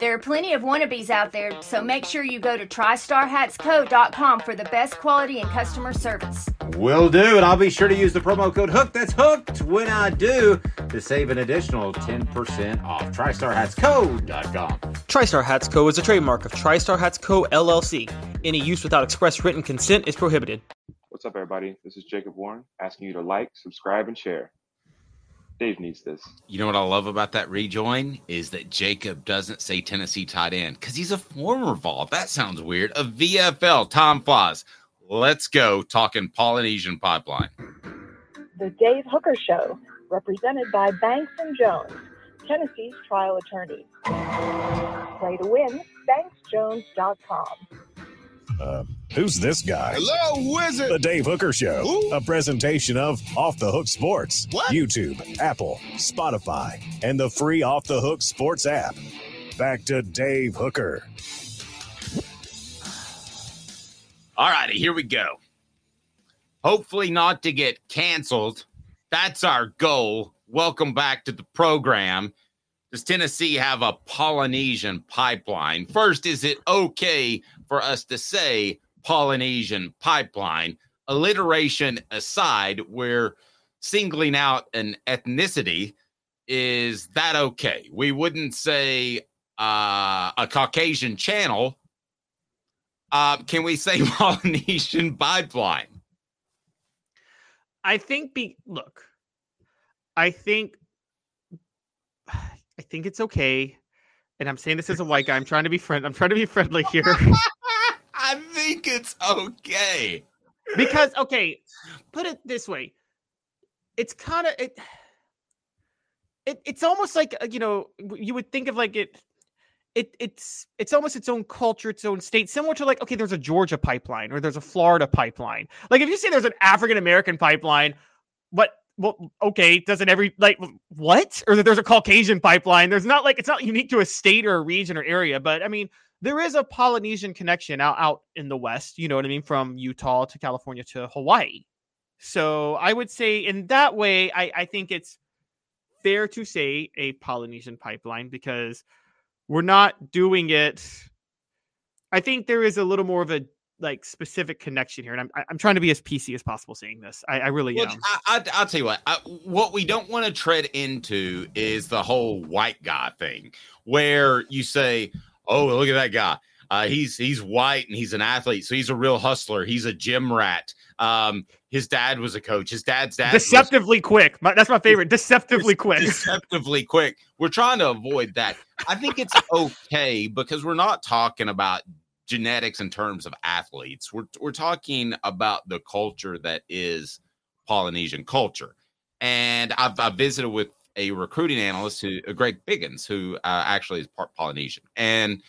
There are plenty of wannabes out there, so make sure you go to TriStarHatsCo.com for the best quality and customer service. Will do. And I'll be sure to use the promo code HOOKED. That's hooked when I do to save an additional 10% off. TriStarHatsCo.com. TriStar Hats Co. is a trademark of TriStar Hats Co. LLC. Any use without express written consent is prohibited. What's up, everybody? This is Jacob Warren asking you to like, subscribe, and share. Dave needs this. You know what I love about that rejoin is that Jacob doesn't say Tennessee tight end because he's a former Vol. That sounds weird. A VFL, Tom Foz. Let's go talking Polynesian pipeline. The Dave Hooker Show, represented by Banks and Jones, Tennessee's trial attorney. Play to win, banksjones.com. Uh, who's this guy? Hello, wizard. The Dave Hooker Show, a presentation of Off the Hook Sports, What? YouTube, Apple, Spotify, and the free Off the Hook Sports app. Back to Dave Hooker. All righty, here we go. Hopefully, not to get canceled. That's our goal. Welcome back to the program. Does Tennessee have a Polynesian pipeline? First, is it okay for us to say Polynesian pipeline? Alliteration aside, we're singling out an ethnicity. Is that okay? We wouldn't say uh, a Caucasian channel. Uh, can we say (laughs) Polynesian pipeline? I think be look. I think I think it's okay. And I'm saying this as a white guy. I'm trying to be friend. I'm trying to be friendly here. (laughs) I think it's okay. because okay, put it this way. It's kind of it, it it's almost like uh, you know, you would think of like it it it's it's almost its own culture, its own state, similar to like okay, there's a Georgia pipeline or there's a Florida pipeline. Like if you say there's an African American pipeline, what well, okay, doesn't every like what? Or that there's a Caucasian pipeline. There's not like it's not unique to a state or a region or area, but I mean, there is a Polynesian connection out out in the West. You know what I mean, from Utah to California to Hawaii. So I would say in that way, I, I think it's fair to say a Polynesian pipeline because we're not doing it. I think there is a little more of a like specific connection here, and I'm I'm trying to be as PC as possible saying this. I, I really Well, am. I, I, will tell you what. I, what we don't want to tread into is the whole white guy thing, where you say, "Oh, look at that guy. Uh, he's he's white and he's an athlete, so he's a real hustler. He's a gym rat. Um, his dad was a coach. His dad's dad was Deceptively quick. My, that's my favorite. Deceptively quick. deceptively quick. We're trying to avoid that. I think it's okay because we're not talking about genetics in terms of athletes. We're we're talking about the culture that is Polynesian culture. And I've, I've visited with a recruiting analyst who uh, Greg Biggins, who uh, actually is part Polynesian, and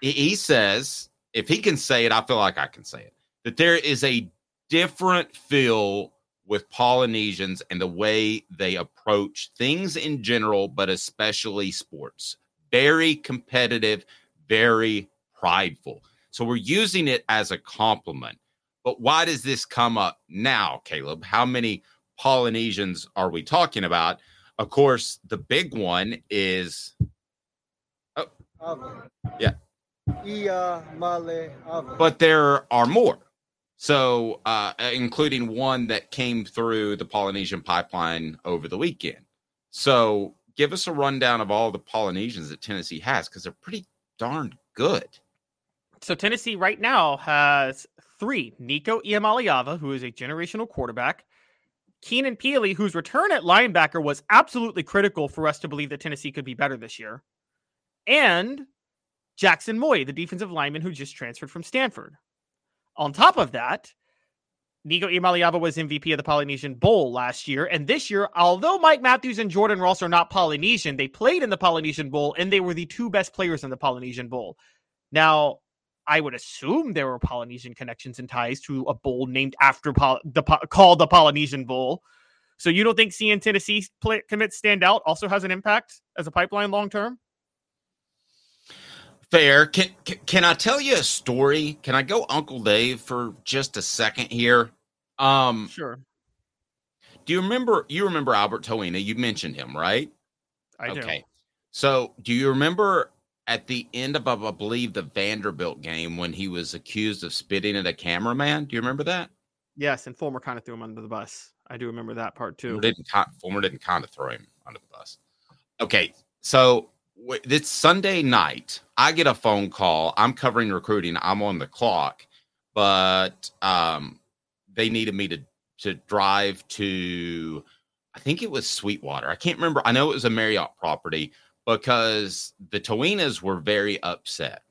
he, he says if he can say it, I feel like I can say it that there is a different feel with Polynesians and the way they approach things in general, but especially sports. Very competitive, very prideful. So we're using it as a compliment. But why does this come up now, Caleb? How many Polynesians are we talking about? Of course, the big one is Oh. yeah, Ia male ave. but there are more. So, uh, including one that came through the Polynesian pipeline over the weekend. So, give us a rundown of all the Polynesians that Tennessee has because they're pretty darn good. So Tennessee right now has three: Nico Iamaleava, who is a generational quarterback, Keenan Pili, whose return at linebacker was absolutely critical for us to believe that Tennessee could be better this year, and Jaxson Moi, the defensive lineman who just transferred from Stanford. On top of that, Nico Iamaleava was MVP of the Polynesian Bowl last year. And this year, although Mike Matthews and Jordan Ross are not Polynesian, they played in the Polynesian Bowl and they were the two best players in the Polynesian Bowl. Now, I would assume there were Polynesian connections and ties to a bowl named after Pol- the Po- called the Polynesian Bowl. So you don't think seeing Tennessee play, commits stand out also has an impact as a pipeline long term? Fair. Can, can can I tell you a story? Can I go Uncle Dave for just a second here? Um, sure. Do you remember? You remember Albert Toeaina? You mentioned him, right? I do. okay. So, do you remember at the end of, I believe, the Vanderbilt game when he was accused of spitting at a cameraman? Do you remember that? Yes, and Fulmer kind of threw him under the bus. I do remember that part too. Fulmer didn't, Fulmer didn't kind of throw him under the bus. Okay, so this Sunday night, I get a phone call. I'm covering recruiting. I'm on the clock, but um, they needed me to to drive to, I think it was Sweetwater. I can't remember. I know it was a Marriott property because the Toeainas were very upset.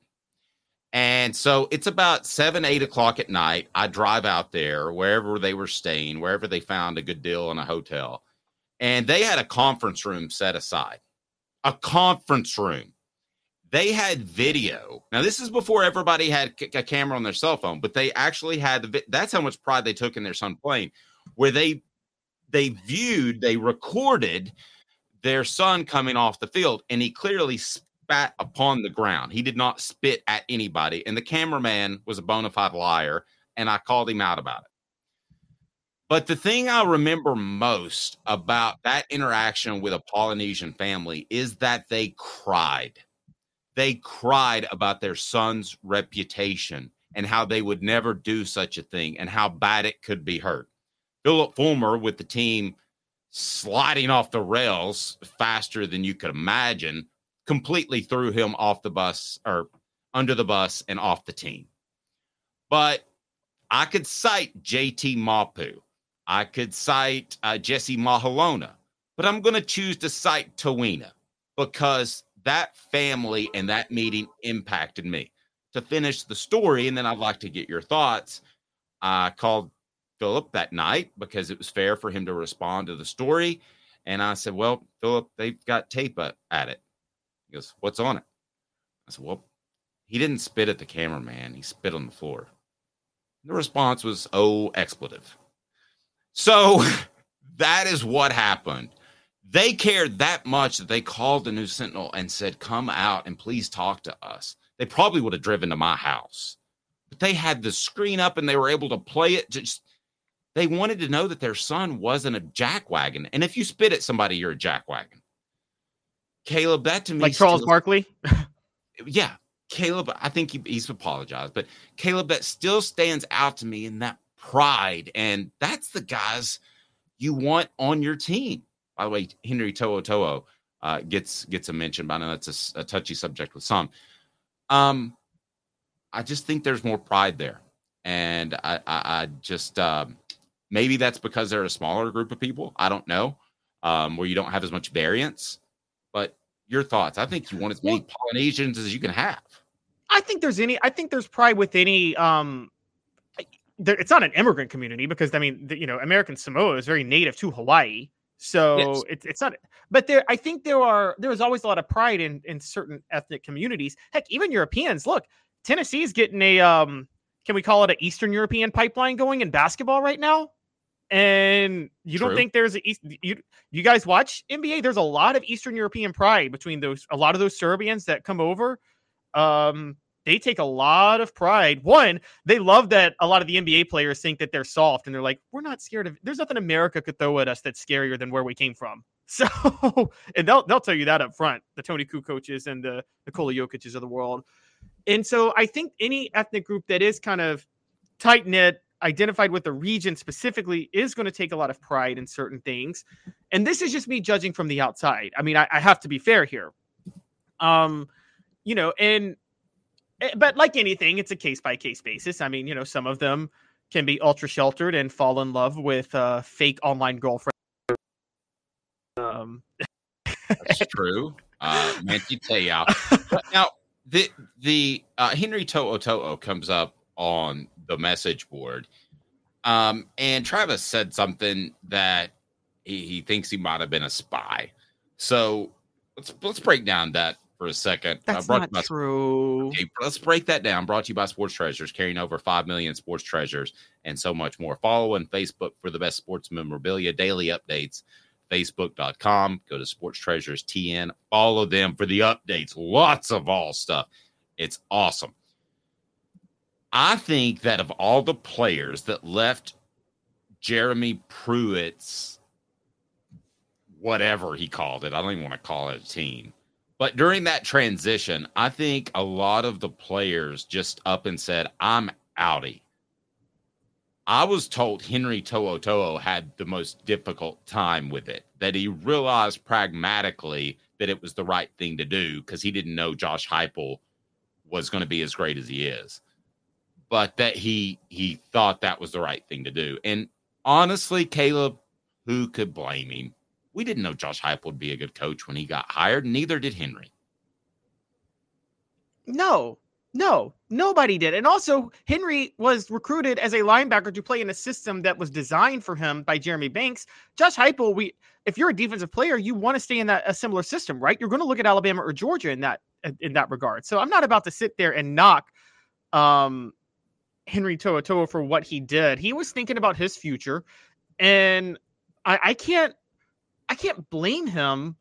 And so it's about seven, eight o'clock at night. I drive out there wherever they were staying, wherever they found a good deal in a hotel. And they had a conference room set aside, a conference room. They had video. Now, this is before everybody had a camera on their cell phone, but they actually had the. That's how much pride they took in their son playing, where they they viewed, they recorded their son coming off the field, and he clearly spat upon the ground. He did not spit at anybody, and the cameraman was a bona fide liar, and I called him out about it. But the thing I remember most about that interaction with a Polynesian family is that they cried. They cried about their son's reputation and how they would never do such a thing and how bad it could be hurt. Philip Fulmer with the team sliding off the rails faster than you could imagine completely threw him off the bus or under the bus and off the team. But I could cite JT Mapu. I could cite uh, Jesse Mahelona, but I'm going to choose to cite Toeaina because that family and that meeting impacted me. To finish the story, and then I'd like to get your thoughts. I called Philip that night because it was fair for him to respond to the story. And I said, Well, Philip, they've got tape at it. He goes, What's on it? I said, Well, he didn't spit at the cameraman, he spit on the floor. The response was, Oh, expletive. So (laughs) That is what happened. They cared that much that they called the News Sentinel and said, "Come out and please talk to us." They probably would have driven to my house, but they had the screen up and they were able to play it. Just they wanted to know that their son wasn't a jackwagon. And if you spit at somebody, you're a jackwagon. Caleb, that to me, Like Charles still- Barkley. (laughs) yeah, Caleb, I think he, he's apologized, but Caleb, that still stands out to me in that pride. And that's the guys you want on your team. By the way, Henry To'o To'o uh, gets gets a mention, but I know that's a touchy subject with some. Um, I just think there's more pride there, and I, I, I just um, maybe that's because they're a smaller group of people. I don't know, um, where you don't have as much variance. But your thoughts? I think you want as many Polynesians as you can have. I think there's any. I think there's pride with any. Um, there, it's not an immigrant community because I mean, the, you know, American Samoa is very native to Hawaii, so Yes. it's it's not. But there, I think there are there is always a lot of pride in in certain ethnic communities. Heck, even Europeans. Look, Tennessee's getting a um, can we call it an Eastern European pipeline going in basketball right now? And you don't think there's a East, you you guys watch NBA? There's a lot of Eastern European pride between those a lot of those Serbians that come over. Um, they take a lot of pride. One, they love that a lot of the NBA players think that they're soft and they're like, we're not scared of there's nothing America could throw at us that's scarier than where we came from. (laughs) So and they'll they'll tell you that up front, the Toni Kukoč's and the Nikola Jokic's of the world. And so I think any ethnic group that is kind of tight knit, identified with the region specifically, is going to take a lot of pride in certain things. And this is just me judging from the outside. I mean, I, I have to be fair here. Um, you know, and eh, but like anything, it's a case by case basis. I mean, you know, some of them can be ultra sheltered and fall in love with uh, fake online girlfriend. Um, That's true. Uh, Manti Te'o. (laughs) Now the the uh, Henry To'o To'o comes up on the message board, um, and Travis said something that he, he thinks he might have been a spy. So let's let's break down that for a second. Uh, That's brought not to you by- true. Okay, let's break that down. Brought to you by Sports Treasures, carrying over 5 million sports treasures and so much more. Follow on Facebook for the best sports memorabilia, daily updates, facebook.com. Go to Sports Treasures TN. Follow them for the updates. Lots of all stuff. It's awesome. I think that of all the players that left Jeremy Pruitt's whatever he called it, I don't even want to call it a team. But during that transition, I think a lot of the players just up and said, I'm outie. I was told Henry To'o To'o had the most difficult time with it, that he realized pragmatically that it was the right thing to do because he didn't know Josh Heupel was going to be as great as he is. But that he he thought that was the right thing to do. And honestly, Caleb, who could blame him? We didn't know Josh Heupel would be a good coach when he got hired. Neither did Henry. No, no, nobody did. And also, Henry was recruited as a linebacker to play in a system that was designed for him by Jeremy Banks. Josh Heupel, we if you're a defensive player, you want to stay in that a similar system, right? You're going to look at Alabama or Georgia in that in that regard. So I'm not about to sit there and knock um Henry To'o To'o for what he did. He was thinking about his future, and I, I can't I can't blame him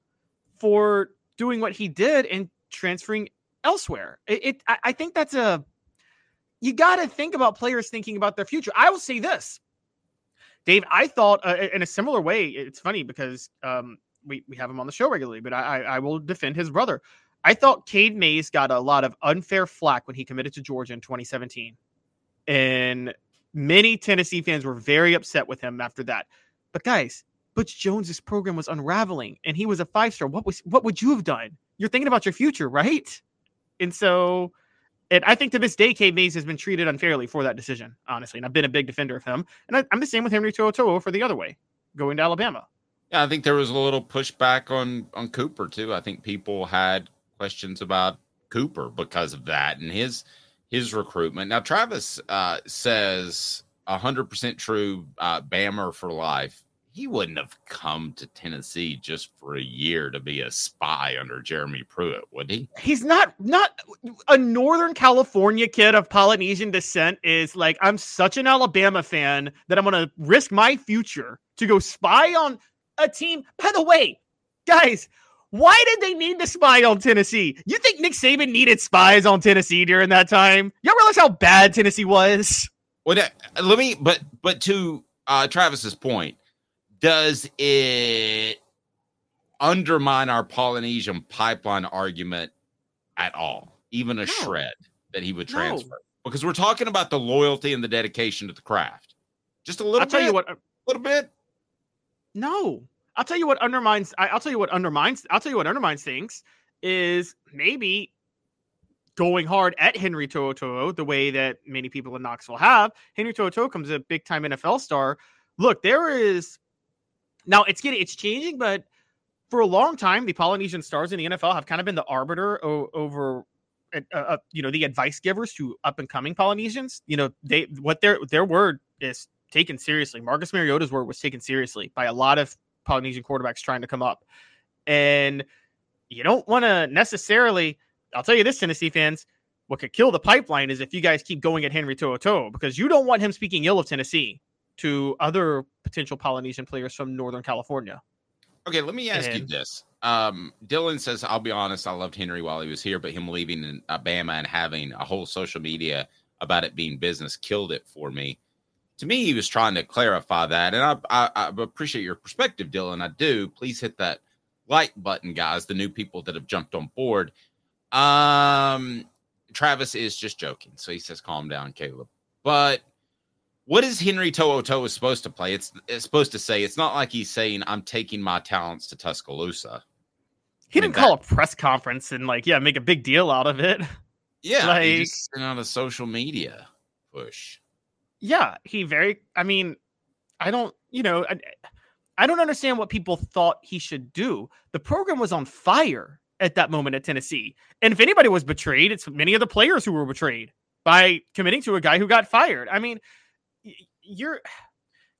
for doing what he did and transferring elsewhere. It, it I, I think that's a you got to think about players thinking about their future. I will say this, Dave. I thought uh, in a similar way. It's funny because um, we we have him on the show regularly, but I, I I will defend his brother. I thought Cade Mays got a lot of unfair flack when he committed to Georgia in 2017, and many Tennessee fans were very upset with him after that. But guys, Butch Jones's program was unraveling, and he was a five star. What was what would you have done? You're thinking about your future, right? And so, and I think to this day, Cade Mays has been treated unfairly for that decision, honestly. And I've been a big defender of him. And I, I'm the same with Henry To'o for the other way, going to Alabama. Yeah, I think there was a little pushback on on Cooper too. I think people had questions about Cooper because of that and his his recruitment. Now Travis uh, says hundred percent true, uh, Bammer for life. he wouldn't have come to Tennessee just for a year to be a spy under Jeremy Pruitt, would he? He's not not a Northern California kid of Polynesian descent is like I'm such an Alabama fan that I'm going to risk my future to go spy on a team. By the way, guys, why did they need to spy on Tennessee? You think Nick Saban needed spies on Tennessee during that time? Y'all realize how bad Tennessee was? Well, that, let me, but but to uh, Travis's point, does it undermine our Polynesian pipeline argument at all, even a No. shred that he would No. transfer? Because we're talking about the loyalty and the dedication to the craft. Just a little I'll bit. tell you what. a little bit. No, I'll tell you what undermines. I, I'll tell you what undermines. I'll tell you what undermines things is maybe going hard at Henry To'oto'o the way that many people in Knoxville have. Henry To'oto'o comes a big time NFL star. Look, there is now it's getting it's changing, but for a long time, the Polynesian stars in the NFL have kind of been the arbiter o- over. Uh, uh, you know the advice givers to up and coming Polynesians. You know they what their their word is taken seriously. Marcus Mariota's word was taken seriously by a lot of Polynesian quarterbacks trying to come up. And you don't want to necessarily, I'll tell you this, Tennessee fans, what could kill the pipeline is if you guys keep going at Henry To'oto'o because you don't want him speaking ill of Tennessee to other potential Polynesian players from Northern California. Okay, let me ask you this. Um, Dylan says, I'll be honest, I loved Henry while he was here, but him leaving in Alabama and having a whole social media about it being business killed it for me. To me, he was trying to clarify that. And I, I, I appreciate your perspective, Dylan. I do. Please hit that like button, guys, the new people that have jumped on board. Um, Travis is just joking. So he says, calm down, Caleb. But what is Henry To'oto'o supposed to play? It's, it's supposed to say, it's not like he's saying, I'm taking my talents to Tuscaloosa. He I mean, didn't call a press conference and like, yeah, make a big deal out of it. (laughs) Yeah, like, out a social media push. Yeah, he very. I mean, I don't. You know, I, I don't understand what people thought he should do. The program was on fire at that moment at Tennessee, and if anybody was betrayed, it's many of the players who were betrayed by committing to a guy who got fired. I mean, you're. (sighs)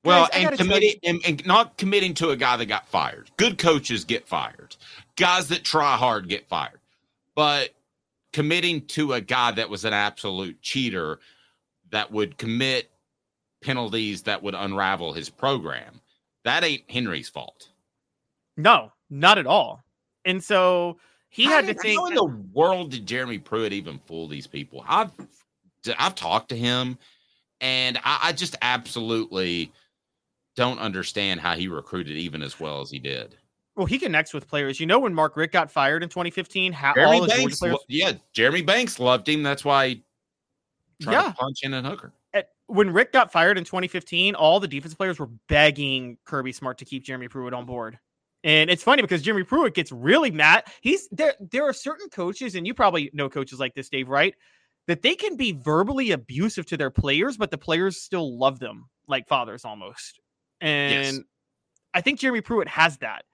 Well, Guys, and committing and, and not committing to a guy that got fired. Good coaches get fired. Guys that try hard get fired. But committing to a guy that was an absolute cheater that would commit penalties that would unravel his program, that ain't Henry's fault. No, not at all. And so he How had to did- think. How in the world did Jeremy Pruitt even fool these people? I've I've talked to him, and I, I just absolutely don't understand how he recruited even as well as he did. Well, he connects with players. You know, when Mark Richt got fired in 2015, how all Jeremy Georgia Banks, players. yeah, Jeremy Banks loved him. That's why tried Yeah. to punch in a hooker. at, when Richt got fired in 2015, all the defense players were begging Kirby Smart to keep Jeremy Pruitt on board. And it's funny because Jeremy Pruitt gets really mad. He's there. There are certain coaches, and you probably know coaches like this, Dave, right? That they can be verbally abusive to their players, but the players still love them like fathers almost. And I think Jeremy Pruitt has that,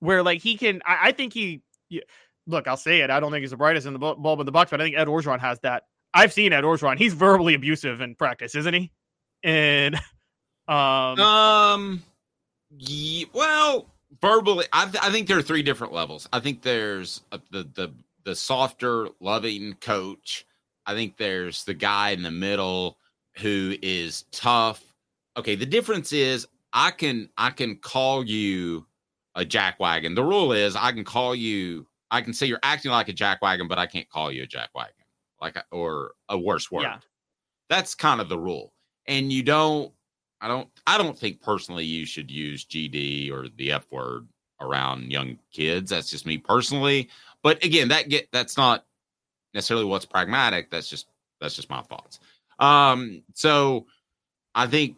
where like he can. I, I think he. yeah, Look, I'll say it. I don't think he's the brightest in the bu- bulb in the box, but I think Ed Orgeron has that. I've seen Ed Orgeron. He's verbally abusive in practice, isn't he? And um, Um, well, verbally, I, th- I think there are three different levels. I think there's a, the the the softer, loving coach. I think there's the guy in the middle who is tough. Okay, the difference is I can I can call you a jackwagon. The rule is I can call you. I can say you're acting like a jackwagon, but I can't call you a jackwagon, like or a worse word. Yeah. That's kind of the rule. And you don't. I don't. I don't think personally you should use GD or the F word around young kids. That's just me personally. But again, that get that's not necessarily what's pragmatic. That's just that's just my thoughts. Um, so I think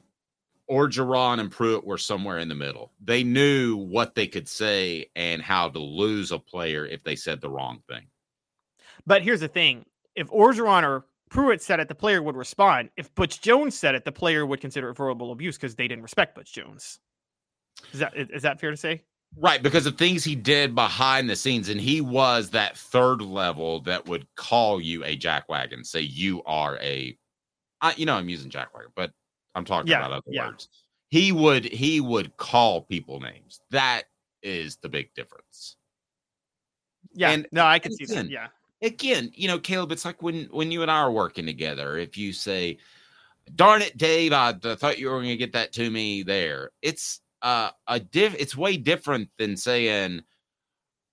Orgeron and Pruitt were somewhere in the middle. They knew what they could say and how to lose a player if they said the wrong thing. But here's the thing: if Orgeron or Pruitt said it, the player would respond. If Butch Jones said it, the player would consider it verbal abuse because they didn't respect Butch Jones. Is that is that fair to say? Right, because of things he did behind the scenes, and he was that third level that would call you a jackwagon, say you are a, I, you know, I'm using jackwagon, but I'm talking Yeah, about other yeah. words. he would he would call people names. That is the big difference. Yeah, And no, I can see that. Yeah, again, you know, Caleb, it's like when when you and I are working together. If you say, "Darn it, Dave, I th- thought you were going to get that to me there," it's uh a diff. It's way different than saying,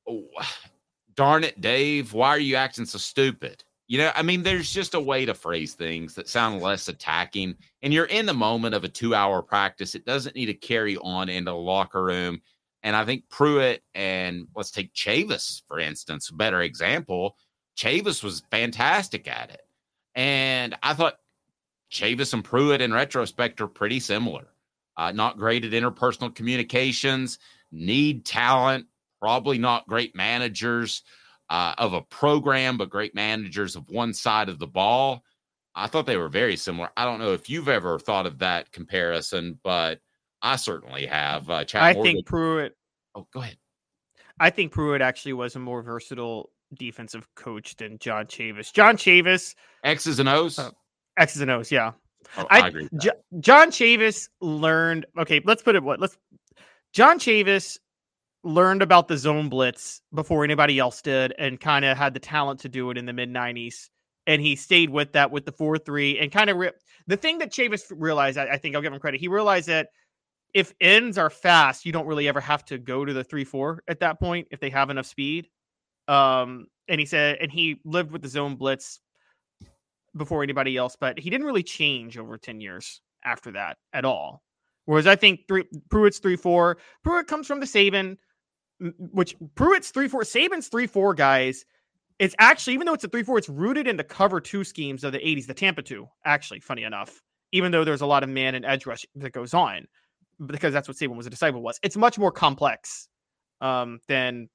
oh, (sighs) "Darn it, Dave, why are you acting so stupid?" You know, I mean, there's just a way to phrase things that sound less attacking. And you're in the moment of a two hour practice. It doesn't need to carry on into the locker room. And I think Pruitt and let's take Chavis, for instance, better example. Chavis was fantastic at it. And I thought Chavis and Pruitt in retrospect are pretty similar. Uh, not great at interpersonal communications, need talent, probably not great managers uh, of a program, but great managers of one side of the ball. I thought they were very similar. I don't know if you've ever thought of that comparison, but I certainly have. Uh, Chad I Morgan- think Pruitt. Oh, go ahead. I think Pruitt actually was a more versatile defensive coach than John Chavis. John Chavis, X's and O's. Uh, X's and O's, yeah. Oh, I agree with John Chavis learned. Okay, let's put it. What? Let's. John Chavis learned about the zone blitz before anybody else did, and kind of had the talent to do it in the mid '90s. And he stayed with that with the four three, and kind of re- the thing that Chavis realized. I, I think I'll give him credit. He realized that if ends are fast, you don't really ever have to go to the three four at that point if they have enough speed. Um, and he said, and he lived with the zone blitz before anybody else, but he didn't really change over 10 years after that at all. Whereas I think three, Pruitt's 3 4, Pruitt comes from the Saban, which Pruitt's 3 4, Saban's 3 4 guys. It's actually, even though it's a 3 4, it's rooted in the cover two schemes of the 80s, the Tampa 2, actually, funny enough, even though there's a lot of man and edge rush that goes on, because that's what Saban was a disciple was. It's much more complex um, than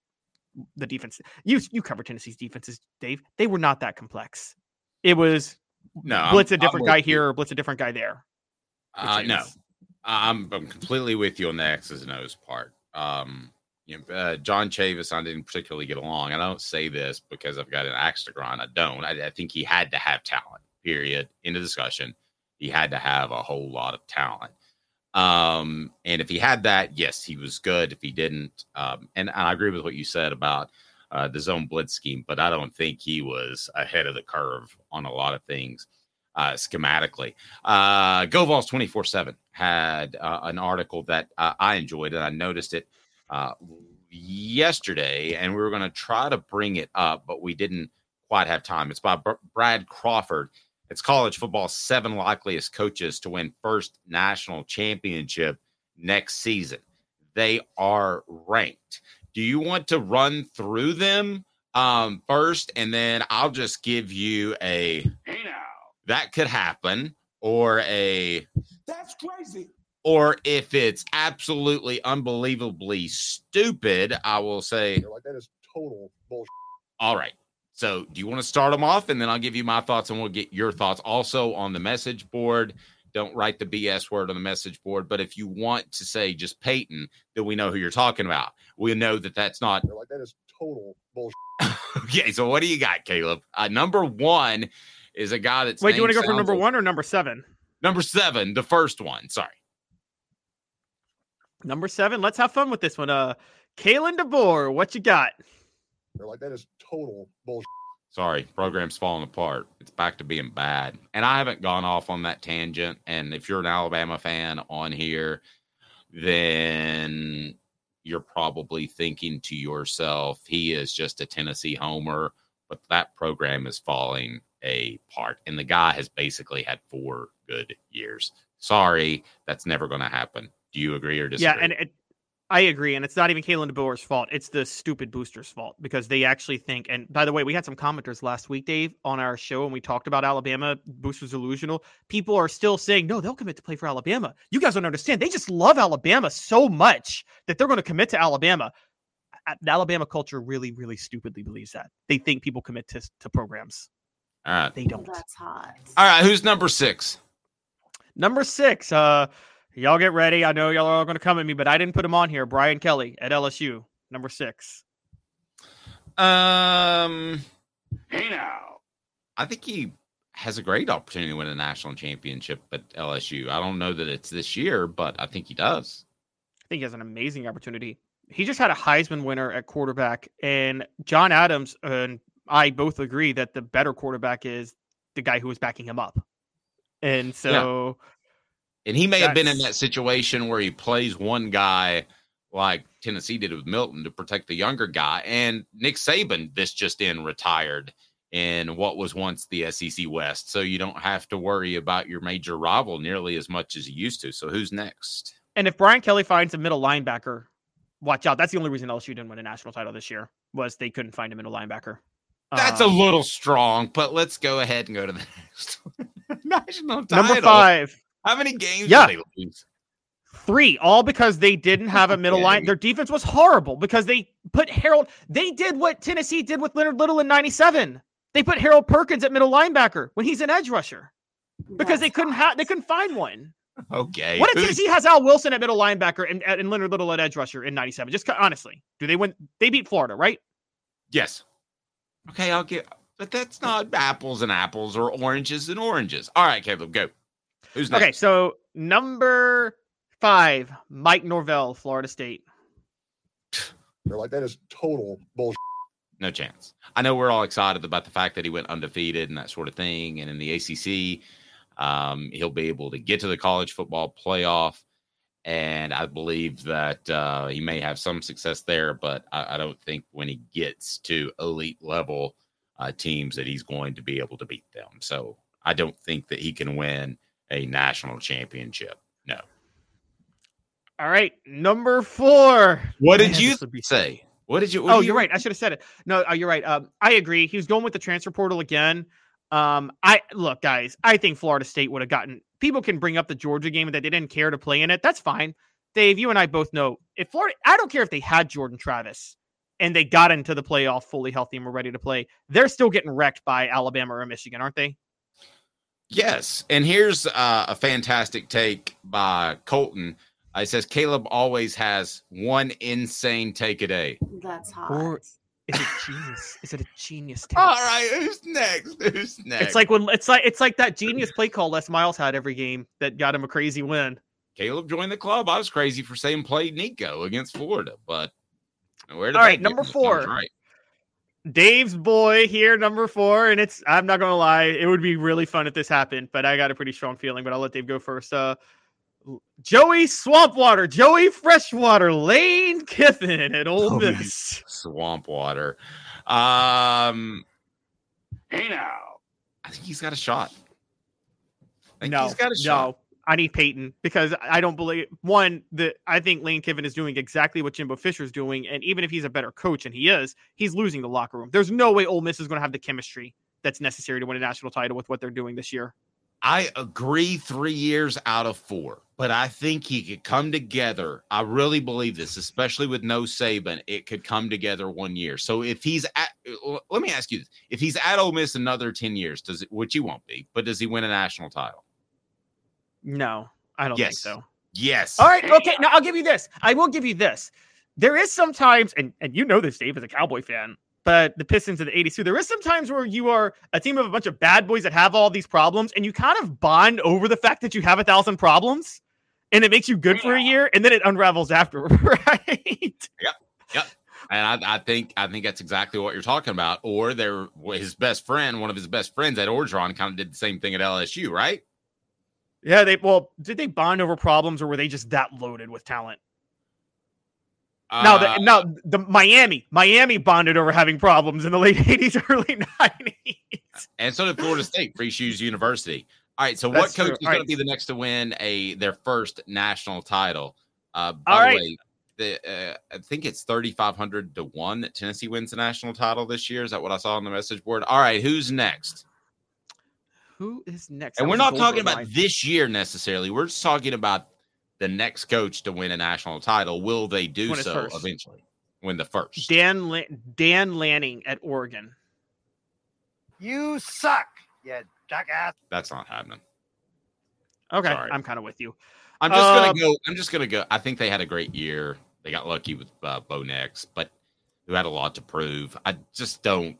the defense. You you cover Tennessee's defenses, Dave. They were not that complex. It was No, I'm- blitz a I'm different guy here or blitz a different guy there. Uh, no, I'm I'm completely with you on the X's and O's part. Um, you know, uh, John Chavis, I didn't particularly get along. And I don't say this because I've got an axe to grind. I don't. I, I think he had to have talent. Period. In the discussion, he had to have a whole lot of talent. Um, and if he had that, yes, he was good. If he didn't, um, and, I agree with what you said about uh, the zone blitz scheme, but I don't think he was ahead of the curve on a lot of things uh, schematically. Uh, GoVols 24 7 had uh, an article that uh, I enjoyed, and I noticed it uh, yesterday, and we were going to try to bring it up, but we didn't quite have time. It's by Br- Brad Crawford. It's college football's seven likeliest coaches to win first national championship next season. They are ranked. Do you want to run through them um, first, and then I'll just give you a Hey now. that could happen, or a That's crazy. or if it's absolutely unbelievably stupid, I will say, Like that is total bullshit. all right. So, do you want to start them off, and then I'll give you my thoughts, and we'll get your thoughts also on the message board. Don't write the BS word on the message board, but if you want to say just Peyton, then we know who you're talking about. We know that that's not Like that is total bullshit. (laughs) okay. So, what do you got, Caleb? Uh, number one is a guy that's Wait, do you want to go from sounds number like- one or number seven? Number seven, the first one. Sorry. Number seven. Let's have fun with this one. Uh, Kalen DeBoer, what you got? They're like that is total bullshit. Sorry, program's falling apart. It's back to being bad. And I haven't gone off on that tangent. And if you're an Alabama fan on here, then you're probably thinking to yourself, he is just a Tennessee homer, but that program is falling apart. And the guy has basically had four good years. Sorry, that's never going to happen. Do you agree or disagree? Yeah, and it, I agree, and it's not even Kalen DeBoer's fault. It's the stupid boosters' fault because they actually think. And by the way, we had some commenters last week, Dave, on our show, and we talked about Alabama boosters delusional. People are still saying no, they'll commit to play for Alabama. You guys don't understand. They just love Alabama so much that they're going to commit to Alabama. The Alabama culture really, really stupidly believes that. They think people commit to to programs. All right. They don't. That's hot. All right. Who's number six? Number six, uh, y'all get ready. I know y'all are all going to come at me, but I didn't put him on here. Brian Kelly at LSU, number six. Um, Hey now. I think he has a great opportunity to win a national championship at LSU. I don't know that it's this year, but I think he does. I think he has an amazing opportunity. He just had a Heisman winner at quarterback, and John Adams and I both agree that the better quarterback is the guy who was backing him up. And so, And he may have been in that situation where he plays one guy like Tennessee did with Milton to protect the younger guy. And Nick Saban, this just in, retired in what was once the SEC West. So you don't have to worry about your major rival nearly as much as you used to. So who's next? and if Brian Kelly finds a middle linebacker, watch out. That's the only reason LSU didn't win a national title this year was they couldn't find a middle linebacker. That's a Um, little strong, but let's go ahead and go to the (laughs) next (laughs) national title. number five. How many games Yeah. did they lose? Three, all because they didn't have a (laughs) middle line. Their defense was horrible because they put Harold. They did what Tennessee did with Leonard Little in '97. They put Harold Perkins at middle linebacker when he's an edge rusher because they couldn't have. They couldn't find one. Okay. What if Who- Tennessee has Al Wilson at middle linebacker and, and Leonard Little at edge rusher in '97? Just honestly, do they win? They beat Florida, right? Yes. Okay, I'll get, but that's not apples and apples or oranges and oranges. All right, Caleb, go. Who's next? Okay, so number five, Mike Norvell, Florida State. They're like, that is total bullshit. No chance. I know we're all excited about the fact that he went undefeated and that sort of thing. And in the ACC, um, he'll be able to get to the college football playoff. And I believe that uh, he may have some success there, but I, I don't think when he gets to elite level uh, teams that he's going to be able to beat them. So I don't think that he can win a national championship. No. All right, number four. What Man, did you be- say? What did you? what oh, do you're right. I should have said it. No, uh, you're right. Um, I agree. He was going with the transfer portal again. Um, I look, guys. I think Florida State would have gotten. People can bring up the Georgia game that they didn't care to play in it. That's fine. Dave, you and I both know if Florida. I don't care if they had Jordan Travis and they got into the playoff fully healthy and were ready to play. They're still getting wrecked by Alabama or Michigan, aren't they? Yes. And here's uh, a fantastic take by Colton. Uh, it says Caleb always has one insane take a day. That's hot. Or is it genius? is it a genius? Take? (laughs) All right, who's next? Who's next? It's like when it's like it's like that genius play call Les Miles had every game that got him a crazy win. Caleb joined the club. I was crazy for saying play Nico against Florida, but where did All that right, get number four. Right. Dave's boy here, number four, and it's I'm not gonna lie, it would be really fun if this happened, but I got a pretty strong feeling. But I'll let Dave go first. Uh, Joey Swampwater, Joey Freshwater, Lane Kiffin at Ole Joey Miss. Swamp water. Um, Hey now. I think he's got a shot. I think No, he's got a shot. no, I need Peyton because I don't believe one that I think Lane Kiffin is doing exactly what Jimbo Fisher's doing, and even if he's a better coach, and he is, he's losing the locker room. There's no way Ole Miss is going to have the chemistry that's necessary to win a national title with what they're doing this year. I agree three years out of four, but I think he could come together. I really believe this, especially with no Saban, it could come together one year. So if he's at, let me ask you this: if he's at Ole Miss another ten years, does it? Which he won't be, but does he win a national title? No, I don't Yes. think so. Yes. All right, okay. Now I'll give you this. I will give you this. There is sometimes, and and you know this, Dave, as a Cowboy fan, but the Pistons of the '80s too. There is sometimes where you are a team of a bunch of bad boys that have all these problems, and you kind of bond over the fact that you have a thousand problems, and it makes you good for a year, and then it unravels after, (laughs) right? Yep. Yep. And I, I think I think that's exactly what you're talking about. Or there, his best friend, one of his best friends at Orgeron, kind of did the same thing at LSU, right? Yeah, they well, did they bond over problems, or were they just that loaded with talent? now, Uh, the, now the Miami, Miami bonded over having problems in the late (laughs) '80s, early '90s. And so did Florida State, Free Shoes University. All right. So, That's what coach true. is going right. to be the next to win a their first national title? Uh, by All the right. way, the, uh, I think it's thirty five hundred to one that Tennessee wins the national title this year. Is that what I saw on the message board? All right. Who's next? Who is next? And That we're not talking about line. this year necessarily. We're just talking about the next coach to win a national title. Will they do Win it so eventually? Win the first. Dan La- Dan Lanning at Oregon. You suck, you jackass. That's not happening. Okay, Sorry. I'm kind of with you. I'm just Um, gonna go. I'm just gonna go. I think they had a great year. They got lucky with uh, Bo Nix, but who had a lot to prove. I just don't.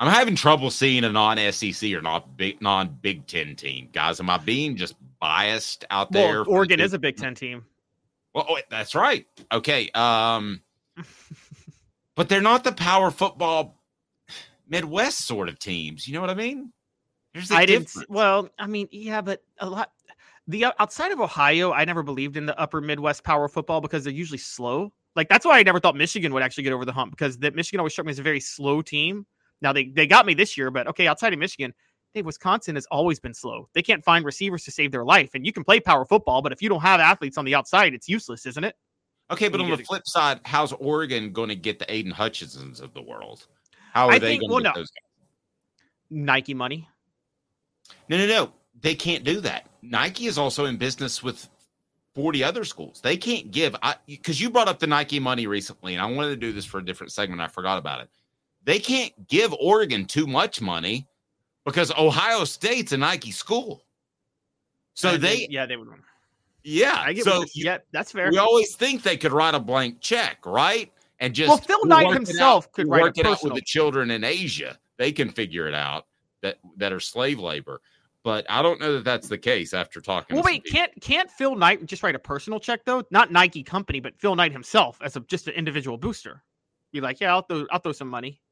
I'm having trouble seeing a non-SEC or not big non-Big Ten team, guys. Am I being just biased out there? Well, Oregon is a Big (laughs) Ten team. Well, oh, that's right. Okay. Um, (laughs) but they're not the power football Midwest sort of teams. You know what I mean? There's I didn't. Well, I mean, yeah, but a lot. The outside of Ohio, I never believed in the upper Midwest power football because they're usually slow. Like that's why I never thought Michigan would actually get over the hump because that Michigan always struck me as a very slow team. Now they they got me this year, but okay, outside of Michigan, hey, Wisconsin has always been slow. They can't find receivers to save their life, and you can play power football, but if you don't have athletes on the outside, it's useless, isn't it? Okay, but on the it. flip side, how's Oregon going to get the Aidan Hutchinsons of the world? How are I they going to well, get no. those guys? Nike money. No, no, no. They can't do that. Nike is also in business with 40 other schools. They can't give I because you brought up the Nike money recently, and I wanted to do this for a different segment. I forgot about it. They can't give Oregon too much money because Ohio State's a Nike school. So And they, yeah, they would. yeah. I get. so you're- yeah, that's fair. we always think they could write a blank check, right? And just Well, Phil Knight himself out- could write work it out with the children in Asia. They can figure it out that that are slave labor. But I don't know that that's the case after talking. Well, wait, can't can't Phil Knight just write a personal check though? Not Nike company, but Phil Knight himself as a just an individual booster. Be like, yeah, I'll throw I'll throw some money.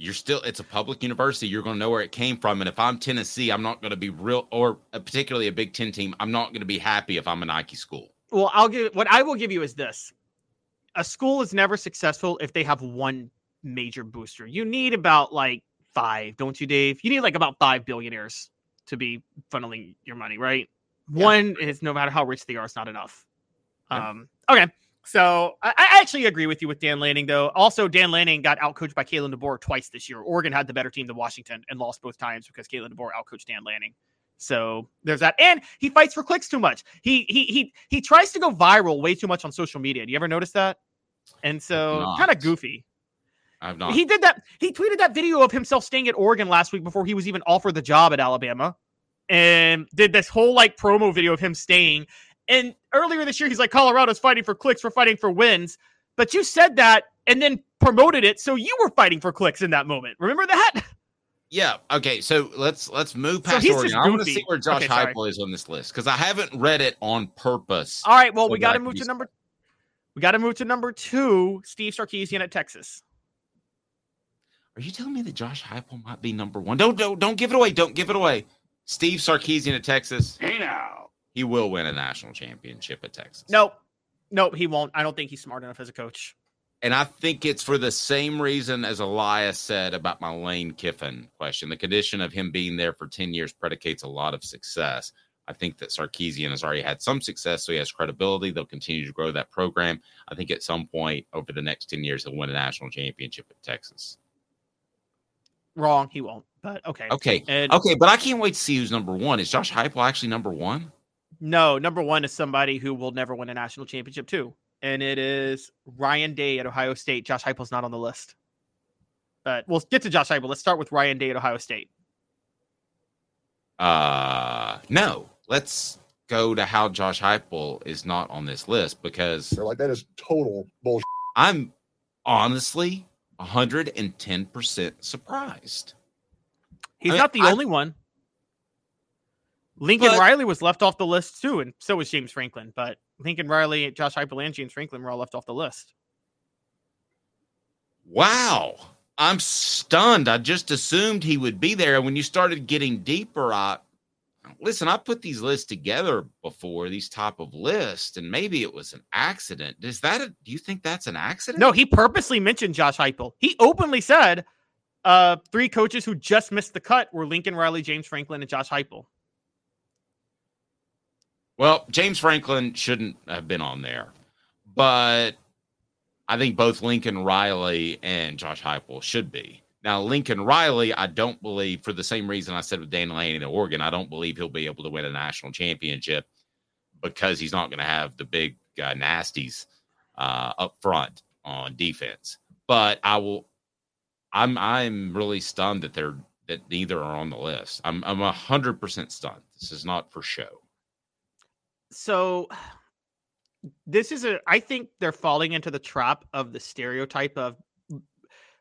You're still it's a public university you're going to know where it came from and if i'm tennessee i'm not going to be real or particularly a big 10 team i'm not going to be happy if i'm a nike school Well, I'll give what I will give you is this: a school is never successful if they have one major booster. You need about like five, don't you, Dave? You need like about five billionaires to be funneling your money, right? One is no matter how rich they are, it's not enough. Um, okay. So I, I actually agree with you with Dan Lanning, though. Also, Dan Lanning got outcoached by Kalen DeBoer twice this year. Oregon had the better team than Washington and lost both times because Kalen DeBoer outcoached Dan Lanning. So there's that. And he fights for clicks too much. He he he he tries to go viral way too much on social media. Do you ever notice that? And so kind of goofy. i've not He did that. He tweeted that video of himself staying at Oregon last week before he was even offered the job at Alabama, and did this whole like promo video of him staying. And earlier this year, he's like, Colorado's fighting for clicks, we're fighting for wins. But you said that and then promoted it, so you were fighting for clicks in that moment. Remember that? (laughs) yeah okay so let's let's move past he's oregon i want to see where josh Okay. Heupel is on this list because i haven't read it on purpose All right, well, so we got to move be to number. We got to move to number two. Steve Sarkisian at Texas. Are you telling me that Josh Heupel might be number one? Don't don't don't give it away. Don't give it away. Steve Sarkisian at Texas. Hey now. He will win a national championship at Texas. Nope, nope, he won't. I don't think he's smart enough as a coach. And I think it's for the same reason as Elias said about my Lane Kiffin question. The condition of him being there for 10 years predicates a lot of success. I think that Sarkisian has already had some success, so he has credibility. They'll continue to grow that program. I think at some point over the next 10 years, he'll win a national championship at Texas. Wrong, he won't. But okay, Okay. And okay, but I can't wait to see who's number one. Is Josh Heupel actually number one? No, number one is somebody who will never win a national championship too, and it is Ryan Day at Ohio State. Josh Heupel's not on the list, but we'll get to Josh Heupel. Let's start with Ryan Day at Ohio State. Uh no. Let's go to how Josh Heupel is not on this list because They're like, that is total bullshit. I'm honestly 110% surprised. He's I mean, not the I- only one. Lincoln But- Riley was left off the list too, and so was James Franklin. But Lincoln Riley, Josh Heupel, and James Franklin were all left off the list. Wow. I'm stunned. I just assumed he would be there. And when you started getting deeper, I listen, I put these lists together before, these type of lists, and maybe it was an accident. Is that a do you think that's an accident? No, he purposely mentioned Josh Heupel. He openly said uh, three coaches who just missed the cut were Lincoln Riley, James Franklin, and Josh Heupel. Well, James Franklin shouldn't have been on there, but I think both Lincoln Riley and Josh Heupel should be. Now, Lincoln Riley, I don't believe, for the same reason I said with Dan Lanning at Oregon, I don't believe he'll be able to win a national championship because he's not going to have the big uh, nasties uh, up front on defense. But I will. I'm I'm really stunned that they're that neither are on the list. I'm I'm hundred percent stunned. This is not for show. So (sighs) this is a I think they're falling into the trap of the stereotype of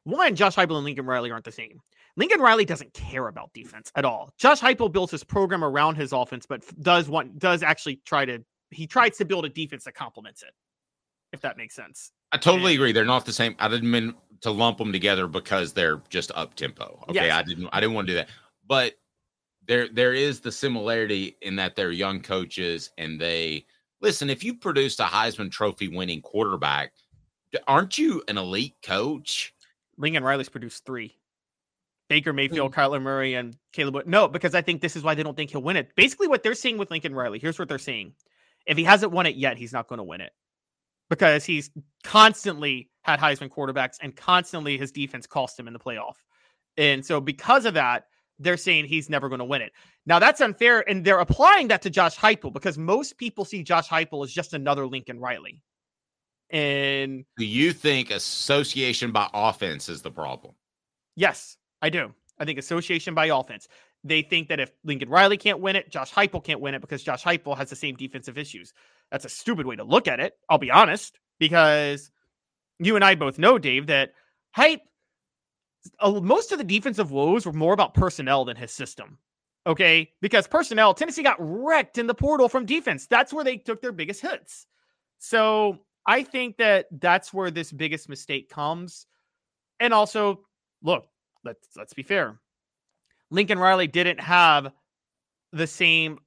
one, Josh Heupel and Lincoln Riley aren't the same. Lincoln Riley doesn't care about defense at all. Josh Heupel builds his program around his offense, but does want does actually try to he tries to build a defense that complements it. If that makes sense. I totally agree. They're not the same. I didn't mean to lump them together because they're just up tempo. Okay, Yes. I didn't. I didn't want to do that. But there, there is the similarity in that they're young coaches and they listen. If you produced a Heisman Trophy winning quarterback, aren't you an elite coach? Lincoln Riley's produced three. Baker Mayfield, hmm. Kyler Murray, and Caleb. Wood- No, because I think this is why they don't think he'll win it. Basically, what they're seeing with Lincoln Riley, here's what they're seeing: if he hasn't won it yet, he's not going to win it because he's constantly had Heisman quarterbacks and constantly his defense cost him in the playoff. And so, because of that, they're saying he's never going to win it. Now, that's unfair, and they're applying that to Josh Heupel because most people see Josh Heupel as just another Lincoln Riley. And Do you think association by offense is the problem? Yes, I do. I think association by offense. They think that if Lincoln Riley can't win it, Josh Heupel can't win it because Josh Heupel has the same defensive issues. That's a stupid way to look at it. I'll be honest, because you and I both know, Dave, that Hype, most of the defensive woes were more about personnel than his system. Okay, because personnel, Tennessee got wrecked in the portal from defense. That's where they took their biggest hits. So I think that that's where this biggest mistake comes. And also, look, let's let's be fair. Lincoln Riley didn't have the same.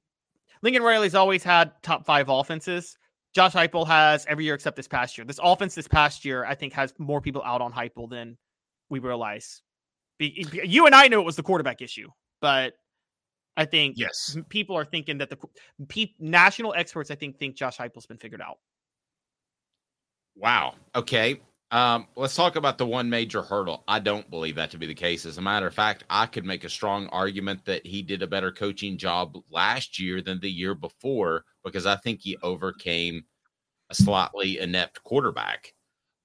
Lincoln Riley's always had top five offenses. Josh Heupel has every year except this past year. This offense this past year, I think, has more people out on Heupel than we realize. You and I knew it was the quarterback issue, but I think yes, people are thinking that the pe- national experts, I think, think Josh Heupel's been figured out. Wow. Okay. Um, let's talk about the one major hurdle. I don't believe that to be the case. As a matter of fact, I could make a strong argument that he did a better coaching job last year than the year before because I think he overcame a slightly inept quarterback.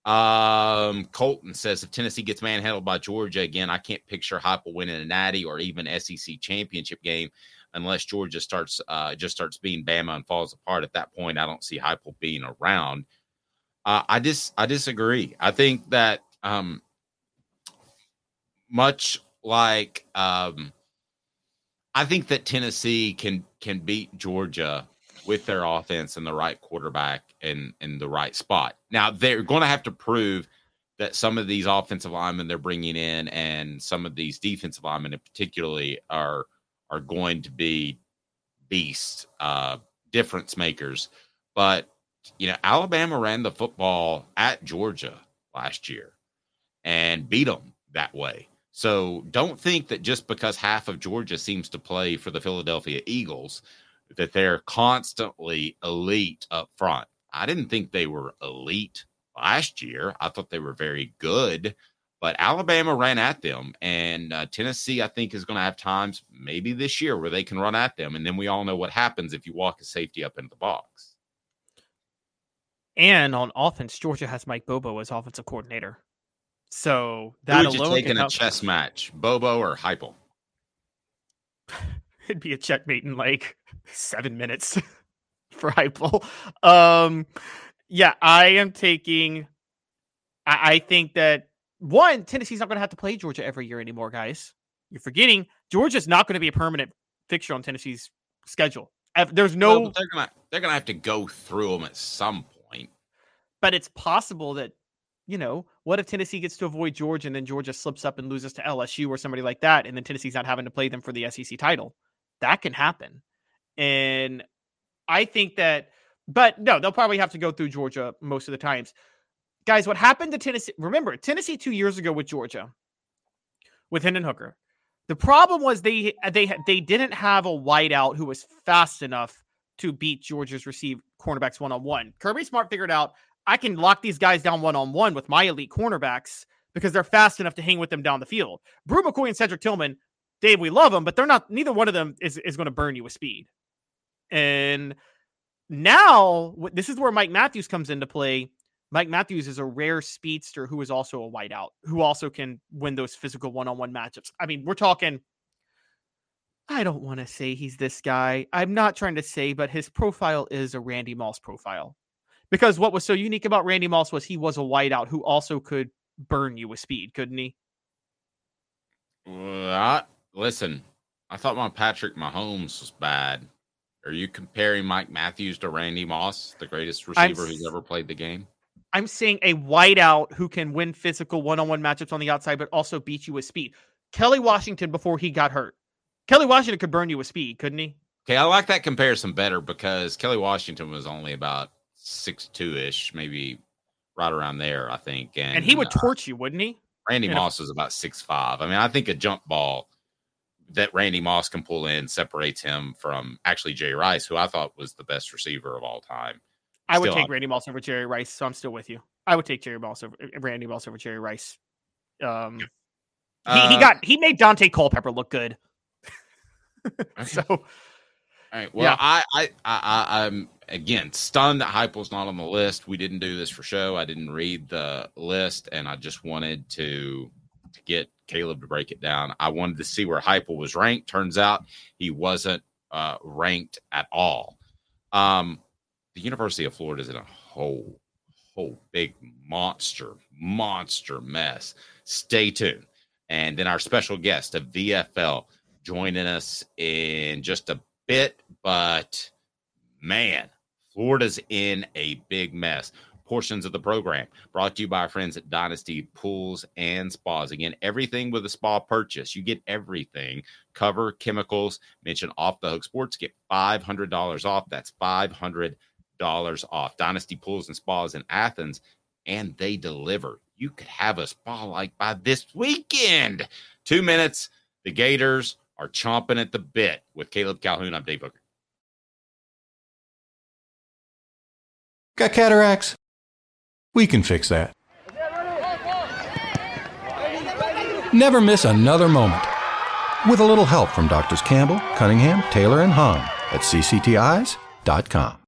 Um, Colton says if Tennessee gets manhandled by Georgia again, I can't picture Heupel winning a Natty or even SEC championship game unless Georgia starts uh, just starts being Bama and falls apart. At that point, I don't see Heupel being around. Uh, I dis I disagree. I think that um, much like um, I think that Tennessee can can beat Georgia with their offense and the right quarterback and in the right spot. Now they're going to have to prove that some of these offensive linemen they're bringing in and some of these defensive linemen, in particularly, are are going to be beasts, uh, difference makers. But you know, Alabama ran the football at Georgia last year and beat them that way. So don't think that just because half of Georgia seems to play for the Philadelphia Eagles that they're constantly elite up front. I didn't think they were elite last year. I thought they were very good, but Alabama ran at them, and uh, Tennessee, I think, is going to have times maybe this year where they can run at them, and then we all know what happens if you walk a safety up into the box. And on offense, Georgia has Mike Bobo as offensive coordinator. So that Who would you take in a chess match, Bobo or Heupel? (laughs) it'd be a checkmate in like seven minutes (laughs) (laughs) for Heupel. Um, yeah, I am taking. I, I think that one Tennessee's not going to have to play Georgia every year anymore, guys. You're forgetting Georgia's not going to be a permanent fixture on Tennessee's schedule. There's no, Well, they're gonna they're gonna have to go through them at some point. but it's possible that you know what if Tennessee gets to avoid Georgia and then Georgia slips up and loses to LSU or somebody like that, and then Tennessee's not having to play them for the SEC title. That can happen, and I think that. But no, they'll probably have to go through Georgia most of the times. Guys, what happened to Tennessee? Remember, Tennessee two years ago with Georgia, with Hendon Hooker. The problem was they they they didn't have a wideout who was fast enough to beat Georgia's receive cornerbacks one on one. Kirby Smart figured out I can lock these guys down one on one with my elite cornerbacks because they're fast enough to hang with them down the field. Bru McCoy and Cedric Tillman, Dave, we love them, but they're not. Neither one of them is is going to burn you with speed. And now this is where Mike Matthews comes into play. Mike Matthews is a rare speedster who is also a wideout, who also can win those physical one-on-one matchups. I mean, we're talking. I don't want to say he's this guy. I'm not trying to say, but his profile is a Randy Moss profile. Because what was so unique about Randy Moss was he was a wideout who also could burn you with speed, couldn't he? Listen, I thought my Patrick Mahomes was bad. Are you comparing Mike Matthews to Randy Moss, the greatest receiver who's ever played the game? I'm seeing a wideout who can win physical one-on-one matchups on the outside, but also beat you with speed. Kelly Washington before he got hurt. Kelly Washington could burn you with speed, couldn't he? Okay, I like that comparison better because Kelly Washington was only about six two ish, maybe right around there, I think. And, And he would uh, torch you, wouldn't he? Randy you know. Moss was about six five. I mean, I think a jump ball that Randy Moss can pull in separates him from actually Jerry Rice, who I thought was the best receiver of all time. I would take Randy Moss over Jerry Rice, so I'm still with you. I would take Jerry Moss over uh, Randy Moss over Jerry Rice. Um, he, he Uh, got he made Daunte Culpepper look good. (laughs) so All right. Well, Yeah. I, I, I, I'm again stunned that Heupel's not on the list. We didn't do this for show. I didn't read the list, and I just wanted to get Caleb to break it down. I wanted to see where Heupel was ranked. Turns out he wasn't uh, ranked at all. Um, the University of Florida is in a whole, whole big monster, monster mess. Stay tuned. And then our special guest of VFL joining us in just a bit, but man, Florida's in a big mess. Portions of the program brought to you by our friends at Dynasty Pools and Spas. Again, everything with a spa purchase, you get everything cover, chemicals, mention off the hook sports, get $500 off. That's $500 off. Dynasty Pools and Spas in Athens, and they deliver. You could have a spa like by this weekend. Two minutes. The Gators are chomping at the bit with Caleb Calhoun. I'm Dave Hooker. Got cataracts? We can fix that. Never miss another moment. With a little help from Doctors Campbell, Cunningham, Taylor, and Hahn at cctis.com.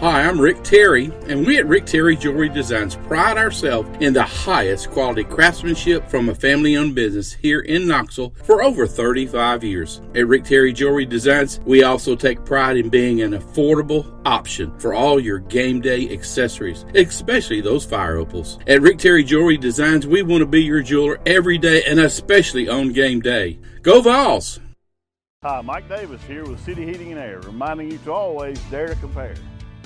Hi, I'm Rick Terry, and we at Rick Terry Jewelry Designs pride ourselves in the highest quality craftsmanship from a family owned business here in Knoxville for over 35 years. At Rick Terry Jewelry Designs, we also take pride in being an affordable option for all your game day accessories, especially those fire opals. At Rick Terry Jewelry Designs, we want to be your jeweler every day and especially on game day. Go Vols! Hi, Mike Davis here with City Heating and Air, reminding you to always dare to compare.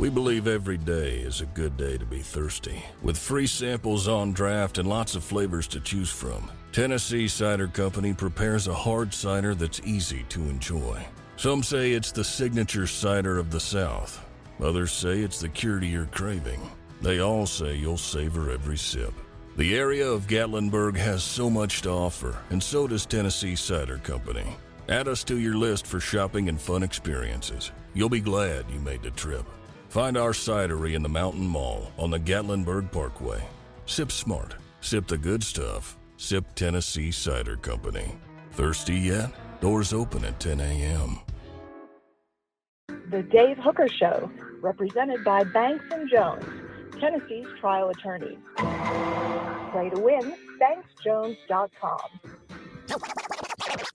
We believe every day is a good day to be thirsty. With free samples on draft and lots of flavors to choose from, Tennessee Cider Company prepares a hard cider that's easy to enjoy. Some say it's the signature cider of the South. Others say it's the cure to your craving. They all say you'll savor every sip. The area of Gatlinburg has so much to offer, and so does Tennessee Cider Company. Add us to your list for shopping and fun experiences. You'll be glad you made the trip. Find our cidery in the Mountain Mall on the Gatlinburg Parkway. Sip smart, sip the good stuff. Sip Tennessee Cider Company. Thirsty yet? Doors open at 10 a.m. The Dave Hooker Show, represented by Banks and Jones, Tennessee's trial attorney. Play to win, banksjones.com.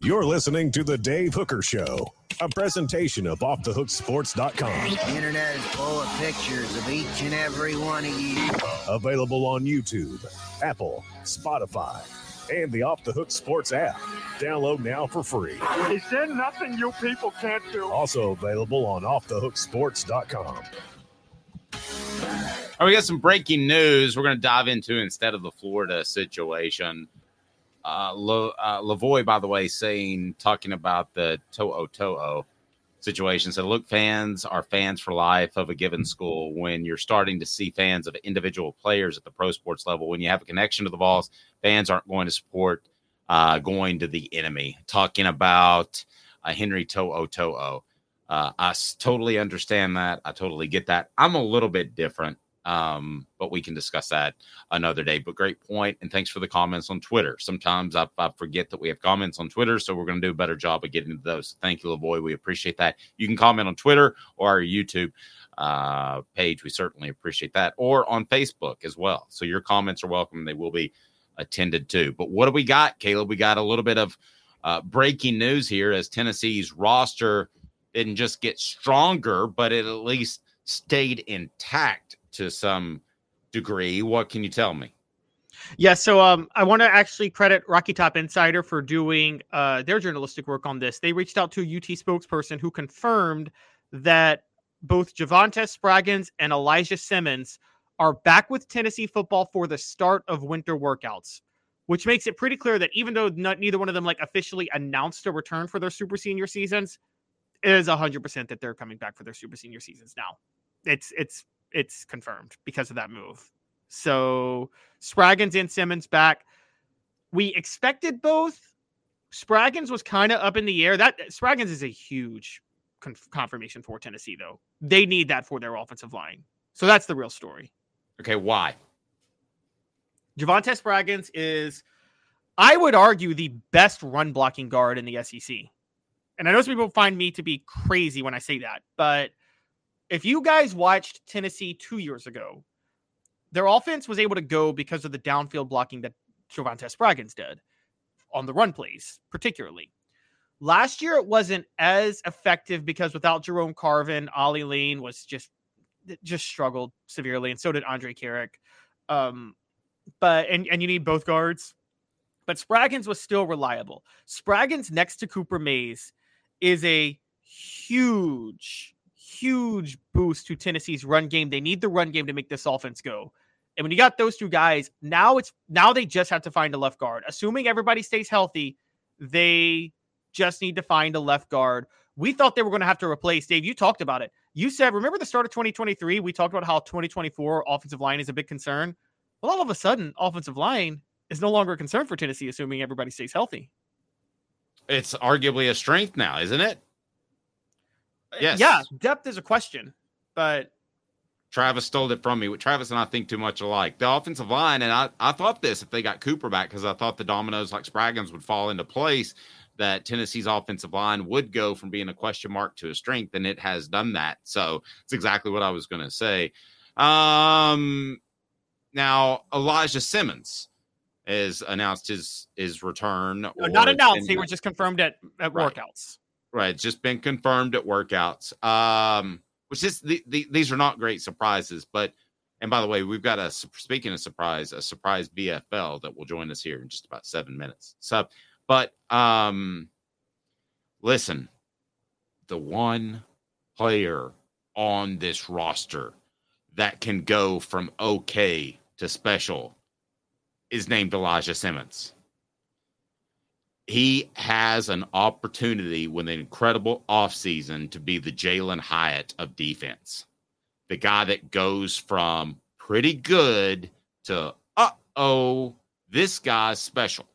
You're listening to The Dave Hooker Show, a presentation of OffTheHookSports.com. The Hooksports.com. The internet is full of pictures of each and every one of you. Available on YouTube, Apple, Spotify, and the Off the Hook Sports app. Download now for free. Is there nothing you people can't do? Also available on OffTheHookSports.com. All right, we got some breaking news we're going to dive into instead of the Florida situation. Uh, Lo, uh, Lavoy, by the way, saying, talking about the To'o To'o situation, said, look, fans are fans for life of a given school. When you're starting to see fans of individual players at the pro sports level, when you have a connection to the Vols, fans aren't going to support uh, going to the enemy. Talking about uh, Henry To'o To'o. Uh, I s- totally understand that. I totally get that. I'm a little bit different. Um, but we can discuss that another day. But great point, and thanks for the comments on Twitter. Sometimes I, I forget that we have comments on Twitter, so we're going to do a better job of getting to those. Thank you, Lavoy. We appreciate that. You can comment on Twitter or our YouTube uh, page. We certainly appreciate that, or on Facebook as well. So your comments are welcome. They will be attended to. But what do we got, Caleb? We got a little bit of uh, breaking news here as Tennessee's roster didn't just get stronger, but it at least stayed intact to some degree. What can you tell me? Yeah, so um, I want to actually credit Rocky Top Insider for doing uh, their journalistic work on this. They reached out to a UT spokesperson who confirmed that both Javante Spraggins and Elijah Simmons are back with Tennessee football for the start of winter workouts, which makes it pretty clear that even though not, neither one of them like officially announced a return for their super senior seasons, it is hundred percent that they're coming back for their super senior seasons now. It's it's it's confirmed because of that move. So Spraggins and Simmons back. We expected both. Spraggins was kind of up in the air. That Spraggins is a huge conf- confirmation for Tennessee, though. They need that for their offensive line. So that's the real story. Okay, why? Javante Spraggins is, I would argue, the best run blocking guard in the SEC. And I know some people find me to be crazy when I say that, but if you guys watched Tennessee two years ago, their offense was able to go because of the downfield blocking that Javante Spraggins did on the run plays, particularly. Last year, it wasn't as effective because without Jerome Carvin, Ollie Lane was just just struggled severely, and so did Andre Karic. Um, but and and you need both guards. But Spraggins was still reliable. Spraggins next to Cooper Mays is a huge, huge boost to Tennessee's run game. They need the run game to make this offense go. And when you got those two guys, now it's now they just have to find a left guard. Assuming everybody stays healthy, they just need to find a left guard. We thought they were going to have to replace Dave. You talked about it. You said, remember the start of 2023? We talked about how 2024 offensive line is a big concern. Well, all of a sudden, offensive line is no longer a concern for Tennessee, assuming everybody stays healthy. It's arguably a strength now, isn't it? Yes. Yeah, depth is a question, but Travis stole it from me. Travis and I think too much alike. The offensive line, and I, I thought this if they got Cooper back because I thought the dominoes like Spraggins would fall into place that Tennessee's offensive line would go from being a question mark to a strength, and it has done that. So it's exactly what I was going to say. Um, now Elijah Simmons has announced his his return. No, not announced. He was just confirmed at, at Right. workouts. Right, it's just been confirmed at workouts. Um, which is the, the, these are not great surprises, but and by the way, we've got a speaking of surprise, a surprise VFL that will join us here in just about seven minutes. So, but um, listen, the one player on this roster that can go from okay to special is named Elijah Simmons he has an opportunity with an incredible offseason to be the Jalin Hyatt of defense. The guy that goes from pretty good to, uh oh, this guy's special.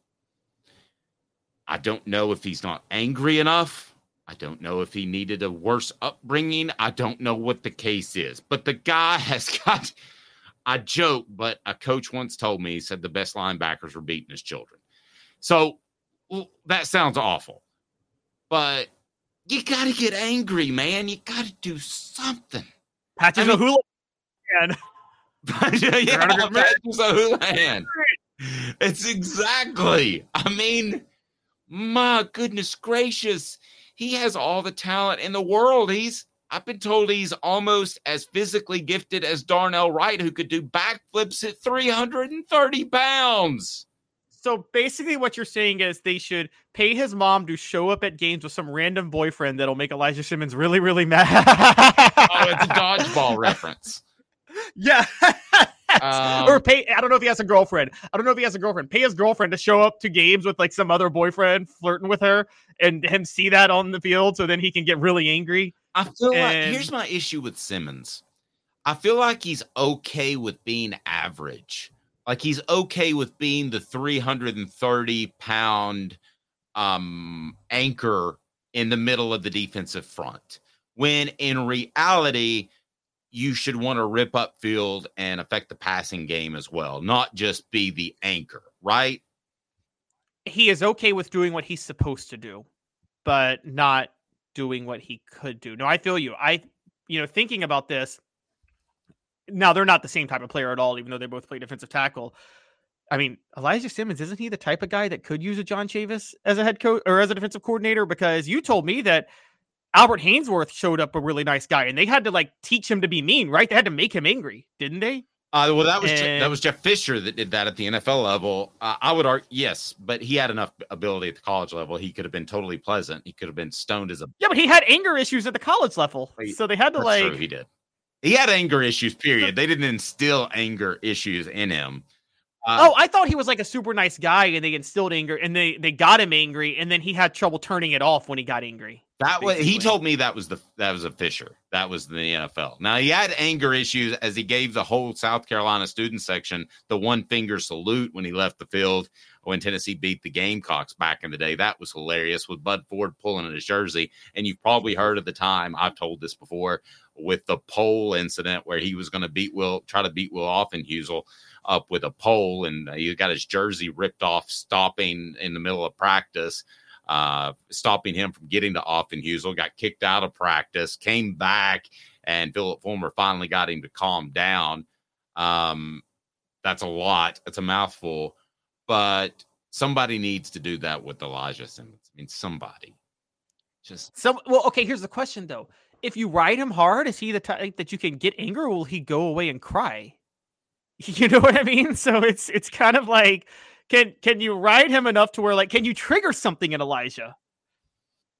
I don't know if he's not angry enough. I don't know if he needed a worse upbringing. I don't know what the case is, but the guy (laughs) has got. I joke, but a coach once told me, he said the best linebackers were beating his children. So well, that sounds awful, but you got to get angry, man. You got to do something. Patches I a mean- hula. Man. (laughs) yeah, Patches O'Houlihan. It's exactly. I mean, my goodness gracious, he has all the talent in the world. He's. I've been told he's almost as physically gifted as Darnell Wright, who could do backflips at 330 pounds. So basically, what you're saying is they should pay his mom to show up at games with some random boyfriend that'll make Elijah Simmons really, really mad. Oh, it's a dodgeball reference. (laughs) Yeah. Um, or pay. I don't know if he has a girlfriend. I don't know if he has a girlfriend. Pay his girlfriend to show up to games with like some other boyfriend flirting with her, and him see that on the field, so then he can get really angry. I feel like here's my issue with Simmons. I feel like he's okay with being average. Like he's okay with being the 330 pound um anchor in the middle of the defensive front. When in reality, you should want to rip up field and affect the passing game as well, not just be the anchor, right? He is okay with doing what he's supposed to do, but not doing what he could do. No, I feel you. I, you know, thinking about this, now they're not the same type of player at all, even though they both play defensive tackle. I mean, Elijah Simmons, isn't he the type of guy that could use a John Chavis as a head coach or as a defensive coordinator? Because you told me that Albert Haynesworth showed up a really nice guy and they had to like teach him to be mean, right? They had to make him angry, didn't they? Uh, well, that was Je- And- that was Jeff Fisher that did that at the NFL level. Uh, I would argue, yes, but he had enough ability at the college level. He could have been totally pleasant. He could have been stoned as a. Yeah, but he had anger issues at the college level. So they had to That's like true, he did. He had anger issues. (laughs) Period. They didn't instill anger issues in him. Uh, oh, I thought he was like a super nice guy, and they instilled anger, and they they got him angry, and then he had trouble turning it off when he got angry. That was he told me that was the that was a Fisher. That was the NFL. Now he had anger issues as he gave the whole South Carolina student section the one finger salute when he left the field when Tennessee beat the Gamecocks back in the day. That was hilarious with Bud Ford pulling in his jersey. And you've probably heard of the time I've told this before with the pole incident where he was going to beat Will try to beat Will Ofenheusle up with a pole and he got his jersey ripped off stopping in the middle of practice uh, stopping him from getting to Ofenheusle, got kicked out of practice, came back, and Philip Fulmer finally got him to calm down. Um, that's a lot. That's a mouthful, but somebody needs to do that with Elijah Simmons. I mean, somebody. Just So, well, okay. Here's the question though: If you ride him hard, is he the type that you can get anger, or will he go away and cry? (laughs) You know what I mean? So it's it's kind of like, can can you ride him enough to where like, can you trigger something in Elijah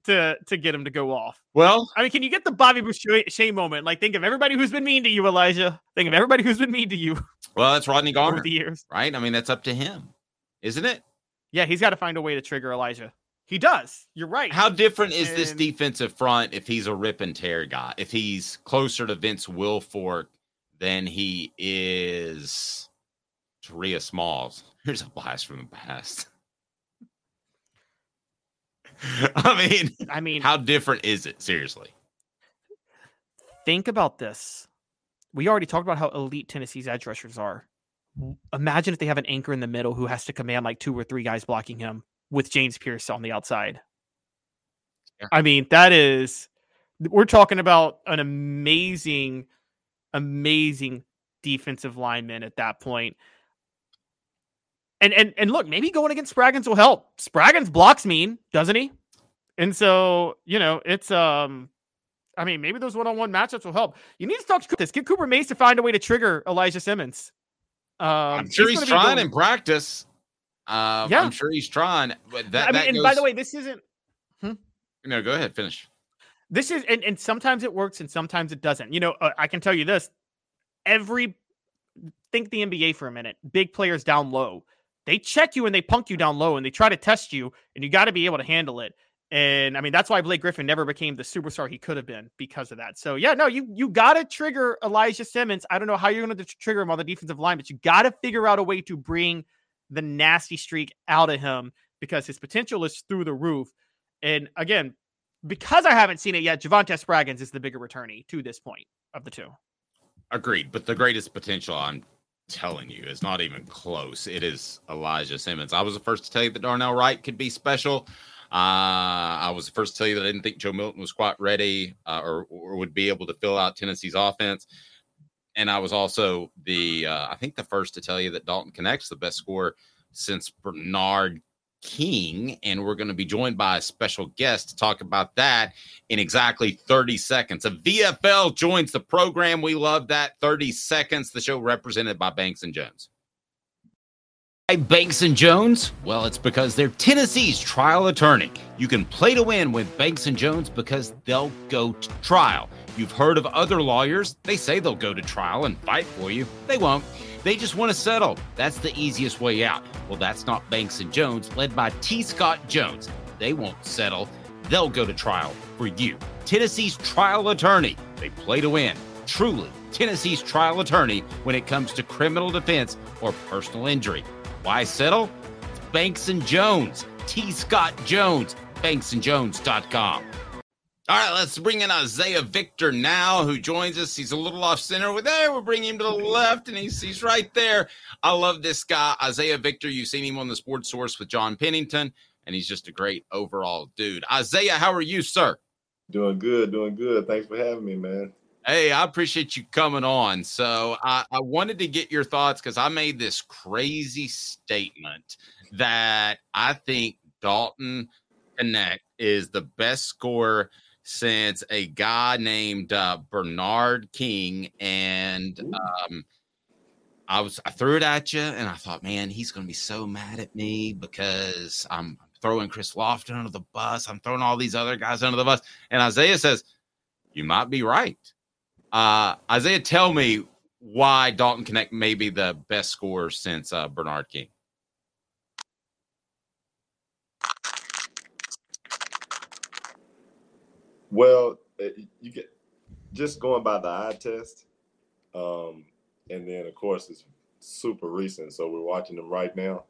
to to get him to go off? Well, I mean, can you get the Bobby Boucher moment? Like, think of everybody who's been mean to you, Elijah. Think of everybody who's been mean to you. well, that's Rodney (laughs) Garner, the years. right? I mean, that's up to him, isn't it? Yeah, he's got to find a way to trigger Elijah. He does. You're right. How different is this defensive front if he's a rip and tear guy? If he's closer to Vince Wilfork than he is Taria Smalls? (laughs) Here's a blast from the past. (laughs) I mean, I mean, how different is it? Seriously. think about this. We already talked about how elite Tennessee's edge rushers are. Imagine if they have an anchor in the middle who has to command like two or three guys blocking him with James Pearce on the outside. I mean, that is we're talking about an amazing, amazing defensive lineman at that point. And and and look, maybe going against Spraggins will help. Spraggins blocks mean, doesn't he? And so, you know, it's um I mean, maybe those one-on-one matchups will help. You need to talk to Cooper. This. Get Cooper Mays to find a way to trigger Elijah Simmons. Um, I'm sure he's, trying doing- in practice. Um, Yeah. I'm sure he's trying. But that, I mean, that and goes, by the way, this isn't no, go ahead, finish. this is and, and sometimes it works and sometimes it doesn't you know uh, i can tell you this every think the nba for a minute big players down low they check you and they punk you down low and they try to test you and you got to be able to handle it and i mean that's why blake griffin never became the superstar he could have been because of that so yeah no you you got to trigger elijah simmons i don't know how you're to trigger him on the defensive line but you got to figure out a way to bring the nasty streak out of him because his potential is through the roof and again, because I haven't seen it yet, Javante Spraggins is the bigger returnee to this point of the two. Agreed. But the greatest potential, I'm telling you, is not even close. It is Elijah Simmons. I was the first to tell you that Darnell Wright could be special. Uh, I was the first to tell you that I didn't think Joe Milton was quite ready uh, or, or would be able to fill out Tennessee's offense. And I was also the, uh, I think, the first to tell you that Dalton Knecht's the best scorer since Bernard King. And we're going to be joined by a special guest to talk about that in exactly 30 seconds. A VFL joins the program. We love that. 30 seconds. The show represented by Banks and Jones. Banks and Jones? Well, it's because they're Tennessee's trial attorney. You can play to win with Banks and Jones because they'll go to trial. You've heard of other lawyers. They say they'll go to trial and fight for you. They won't. They just want to settle. That's the easiest way out. Well, that's not Banks and Jones, led by T. Scott Jones. They won't settle. They'll go to trial for you. Tennessee's trial attorney. They play to win. Truly, Tennessee's trial attorney when it comes to criminal defense or personal injury. Why settle? Banks and Jones. T. Scott Jones. BanksandJones.com. All right, let's bring in Isiah Victor now, who joins us. He's a little off center with there. We'll bring him to the left, and he's he's right there. I love this guy, Isiah Victor. You've seen him on the Sports Source with John Pennington, and he's just a great overall dude. Isiah, how are you, sir? Doing good, doing good. Thanks for having me, man. Hey, I appreciate you coming on. So I, I wanted to get your thoughts because I made this crazy statement that I think Dalton Knecht is the best scorer since a guy named uh, Bernard King. And um, I was I threw it at you, and I thought, man, he's going to be so mad at me because I'm throwing Chris Lofton under the bus. I'm throwing all these other guys under the bus. And Isiah says, you might be right. Uh, Isiah, tell me why Dalton Knecht may be the best scorer since uh, Bernard King. Well, uh, you get just going by the eye test, um, and then of course it's super recent, so we're watching them right now.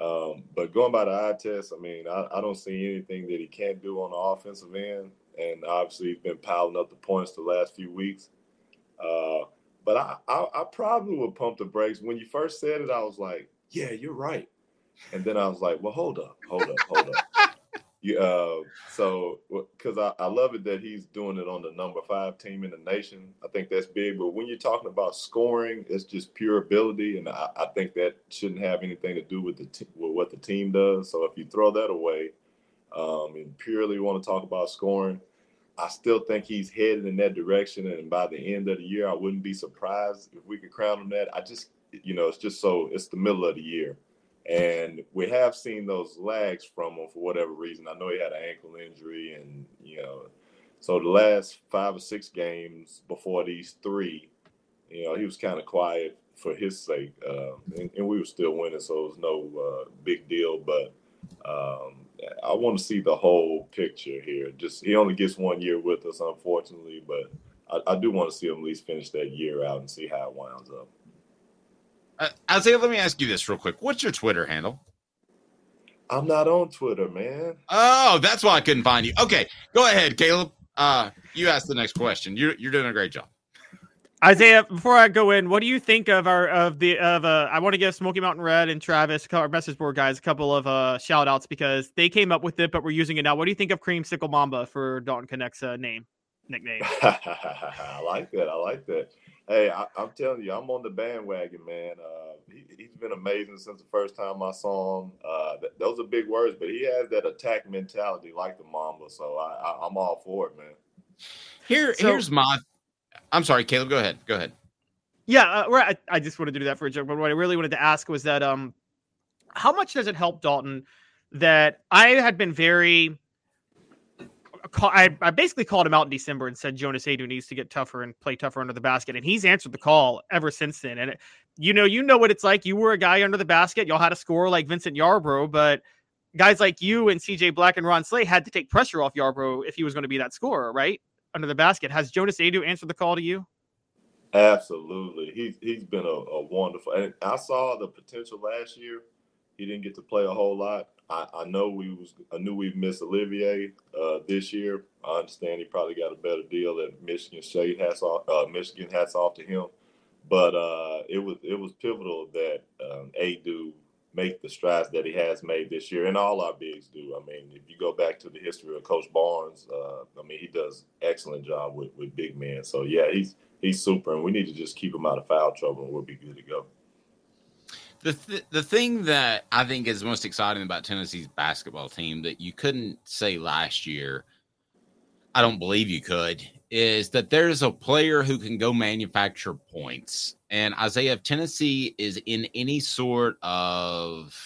Um, but going by the eye test, I mean, I, I, don't see anything that he can't do on the offensive end, and obviously he's been piling up the points the last few weeks. Uh, but I, I, I probably would pump the brakes. When you first said it, I was like, "Yeah, you're right," and then I was like, "Well, hold up, hold up, hold up." (laughs) Yeah, uh, so because I, I love it that he's doing it on the number five team in the nation. I think that's big. But when you're talking about scoring, it's just pure ability, and I, I think that shouldn't have anything to do with the t- with what the team does. So if you throw that away um, and purely want to talk about scoring, I still think he's headed in that direction. And by the end of the year, I wouldn't be surprised if we could crown him that. I just, you know, it's just so it's the middle of the year. And we have seen those lags from him for whatever reason. I know he had an ankle injury, and you know, so the last five or six games before these three, you know, he was kind of quiet for his sake, uh, and, and, we were still winning, so it was no uh, big deal. But um, I want to see the whole picture here. Just he only gets one year with us, unfortunately, but I, I do want to see him at least finish that year out and see how it winds up. Uh, Isiah, let me ask you this real quick. What's your Twitter handle? I'm not on Twitter, man. Oh, that's why I couldn't find you. Okay, go ahead, Caleb. Uh, you ask the next question. You're you're doing a great job. Isiah, before I go in, what do you think of our of the of uh I want to give Smoky Mountain Red and Travis, our message board guys, a couple of uh shout outs because they came up with it, but we're using it now. What do you think of Creamsicle Mamba for Dalton Knecht's uh, name nickname? (laughs) I like that. I like that. Hey, I, am telling you, I'm on the bandwagon, man. Uh, he, has been amazing since the first time I saw him. Uh, th- those are big words, but he has that attack mentality like the Mamba. So I, am all for it, man. Here, so, here's my. I'm sorry, Caleb. Go ahead. Go ahead. Yeah, uh, I, I just wanted to do that for a joke, but what I really wanted to ask was that um, how much does it help Dalton that I had been very I, basically called him out in December and said Jonas Aidoo needs to get tougher and play tougher under the basket, and he's answered the call ever since then. And you know, you know what it's like. You were a guy under the basket. Y'all had a score like Vincent Yarbrough, but guys like you and CJ Black and Ron Slay had to take pressure off Yarbrough if he was going to be that scorer, right? Under the basket. Has Jonas Aidoo answered the call to you? Absolutely. He's he's been a, a wonderful and I saw the potential last year. He didn't get to play a whole lot. I, I know we was I knew we missed Olivier uh, this year. I understand he probably got a better deal at Michigan State. Hats off, uh, Michigan hats off to him. But uh, it was it was pivotal that um, Aidoo make the strides that he has made this year, and all our bigs do. I mean, if you go back to the history of Coach Barnes, uh, I mean, he does excellent job with, with big men. So yeah, he's he's super, and we need to just keep him out of foul trouble, and we'll be good to go. The th- the thing that I think is most exciting about Tennessee's basketball team that you couldn't say last year, I don't believe you could, is that there's a player who can go manufacture points. And Isiah, if Tennessee is in any sort of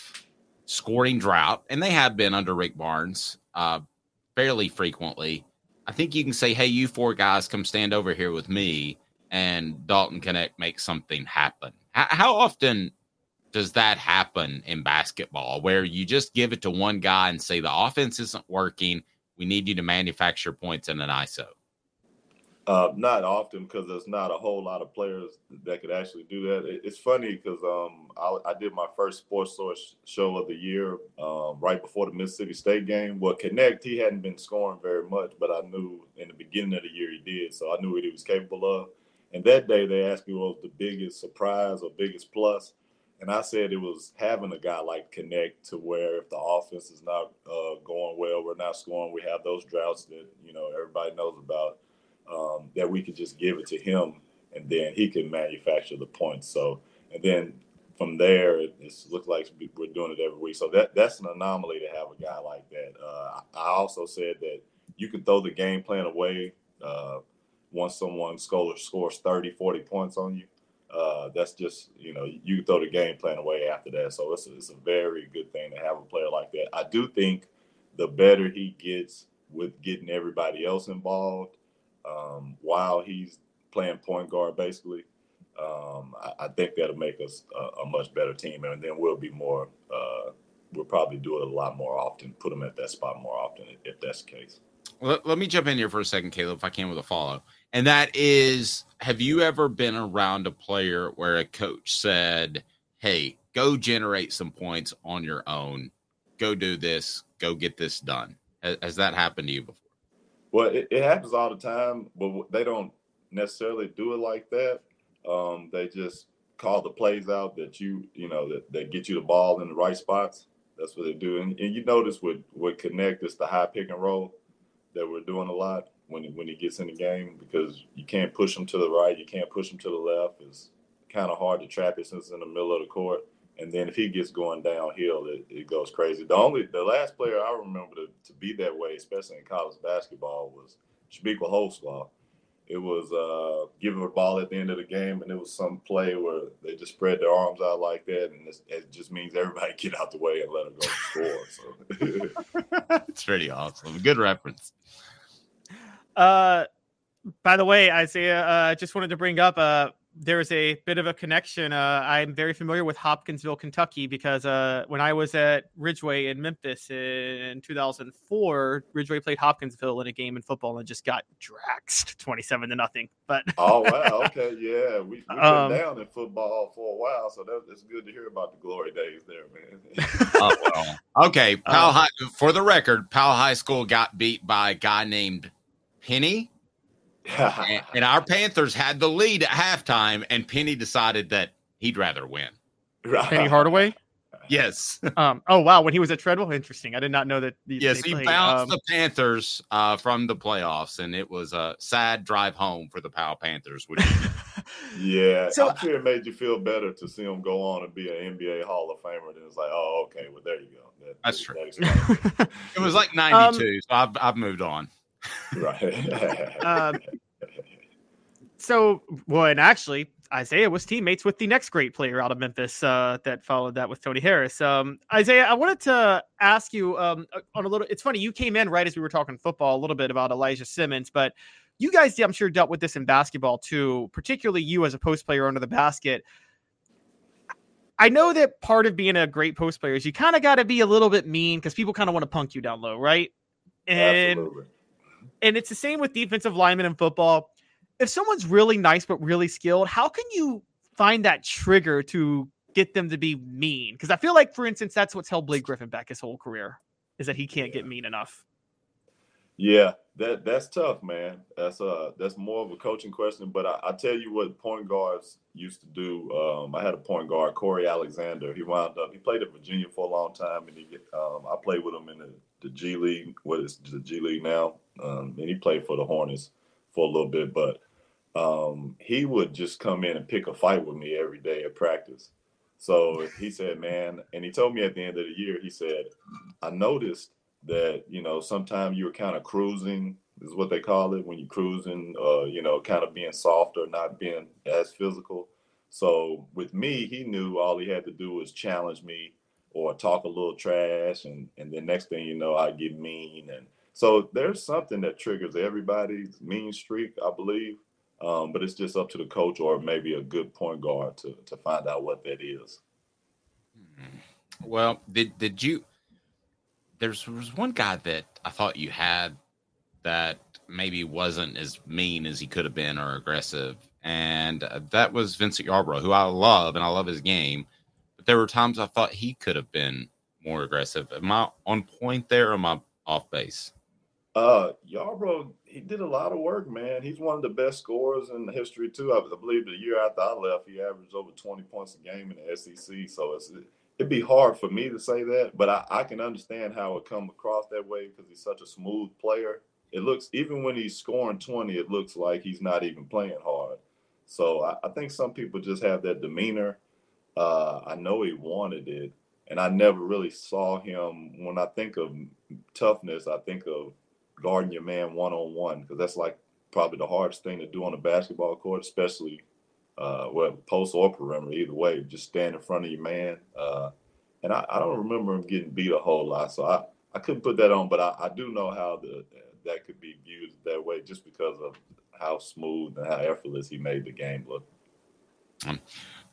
scoring drought, and they have been under Rick Barnes uh, fairly frequently, I think you can say, hey, you four guys come stand over here with me, and Dalton Knecht make something happen. H- how often does that happen in basketball where you just give it to one guy and say the offense isn't working? We need you to manufacture points in an ISO. Uh, not often because there's not a whole lot of players that could actually do that. It, it's funny because um, I, I, did my first Sports Source show of the year um, right before the Mississippi State game. Well, Knecht, he hadn't been scoring very much, but I knew in the beginning of the year he did, so I knew what he was capable of. And that day they asked me what was the biggest surprise or biggest plus, and I said it was having a guy like Knecht to where if the offense is not uh, going well, we're not scoring, we have those droughts that you know everybody knows about um, that we could just give it to him and then he can manufacture the points. So, and then from there, it, looks like we're doing it every week. So that that's an anomaly to have a guy like that. Uh, I also said that you can throw the game plan away uh, once someone scores, scores 30, 40 points on you. Uh, that's just, you know, you throw the game plan away after that. So it's a, it's a very good thing to have a player like that. I do think the better he gets with getting everybody else involved, um, while he's playing point guard, basically. Um, I, I, think that'll make us a, a, much better team, and then we'll be more. Uh, we'll probably do it a lot more often, put him at that spot more often, if that's the case. Let, let me jump in here for a second, Caleb, if I can, with a follow. And that is, have you ever been around a player where a coach said, "Hey, go generate some points on your own. Go do this. Go get this done." Has, has that happened to you before? Well, it, it, happens all the time, but they don't necessarily do it like that. Um, they just call the plays out that you, you know, that, that get you the ball in the right spots. That's what they do. And, and you notice with with Knecht, it's the high pick and roll that we're doing a lot when when he gets in the game because you can't push him to the right, you can't push him to the left. It's kind of hard to trap it since it's in the middle of the court. And then if he gets going downhill, it, it goes crazy. The only the last player I remember to, to be that way, especially in college basketball, was Shabika Holzclaw. It was uh, giving a ball at the end of the game, and it was some play where they just spread their arms out like that, and it just means everybody (laughs) get out the way and let them go score. So (laughs) it's pretty awesome. Good reference. Uh, by the way, Isiah, I uh, just wanted to bring up uh, there's a bit of a connection. Uh, I'm very familiar with Hopkinsville, Kentucky, because uh, when I was at Ridgeway in Memphis in 2004, Ridgeway played Hopkinsville in a game in football and just got draxed (laughs) 27 to nothing. But oh wow, (laughs) okay, yeah, we, we've been um, down in football for a while, so that, it's good to hear about the glory days there, man. (laughs) oh, well. Okay, Powell um, High, for the record, Powell High School got beat by a guy named Penny and, (laughs) and, our Panthers had the lead at halftime, and Penny decided that he'd rather win. Penny Hardaway. Yes. (laughs) Um. Oh wow. When he was at Treadwell, interesting. I did not know that. yes, he bounced um, the Panthers uh, from the playoffs, and it was a sad drive home for the Powell Panthers. Which (laughs) yeah, so, I'm sure it made you feel better to see him go on and be an NBA Hall of Famer. And it's like, oh, okay, well there you go. That, that's true. That it was like '92, um, so I've I've moved on. (laughs) Right. um, so, well, and actually, Isiah was teammates with the next great player out of Memphis uh, that followed that with Tony Harris. Um, Isiah, I wanted to ask you um, on a little. It's funny you came in right as we were talking football a little bit about Elijah Simmons, but you guys, I'm sure, dealt with this in basketball too. Particularly you as a post player under the basket. I know that part of being a great post player is you kind of got to be a little bit mean because people kind of want to punk you down low, right? And Absolutely and it's the same with defensive linemen in football. If someone's really nice but really skilled, how can you find that trigger to get them to be mean? Because I feel like, for instance, that's what's held Blake Griffin back his whole career is that he can't get mean enough. Yeah, that that's tough, man. That's uh that's more of a coaching question. But I, I tell you what, point guards used to do. Um, I had a point guard, Cory Alexander. He wound up. He played at Virginia for a long time, and he um, I played with him in the, the G League. What is the G League now? Um, and he played for the Hornets for a little bit, but um, he would just come in and pick a fight with me every day at practice. So he said, man, and he told me at the end of the year, he said, I noticed that, you know, sometimes you were kind of cruising, is what they call it, when you're cruising, uh, you know, kind of being softer, not being as physical. So with me, he knew all he had to do was challenge me or talk a little trash. And, and then next thing you know, I'd get mean and so there's something that triggers everybody's mean streak, I believe. Um, but it's just up to the coach or maybe a good point guard to to find out what that is. Well, did did you? There's was one guy that I thought you had that maybe wasn't as mean as he could have been or aggressive. And uh, that was Vincent Yarbrough, who I love and I love his game. But there were times I thought he could have been more aggressive. Am I on point there or am I off base? Uh, Yarbrough, he did a lot of work, man. He's one of the best scorers in the history too. I, believe the year after I left, he averaged over 20 points a game in the SEC. So it's it'd be hard for me to say that, but I, I can understand how it come across that way because he's such a smooth player. It looks even when he's scoring 20, it looks like he's not even playing hard. So I, I think some people just have that demeanor. Uh, I know he wanted it, and I never really saw him. When I think of toughness, I think of guarding your man one on one because that's like probably the hardest thing to do on a basketball court, especially uh, well post or perimeter, either way. Just stand in front of your man. Uh, and I, I, don't remember him getting beat a whole lot, so I, I couldn't put that on. But I, I do know how the that could be viewed that way, just because of how smooth and how effortless he made the game look. Um,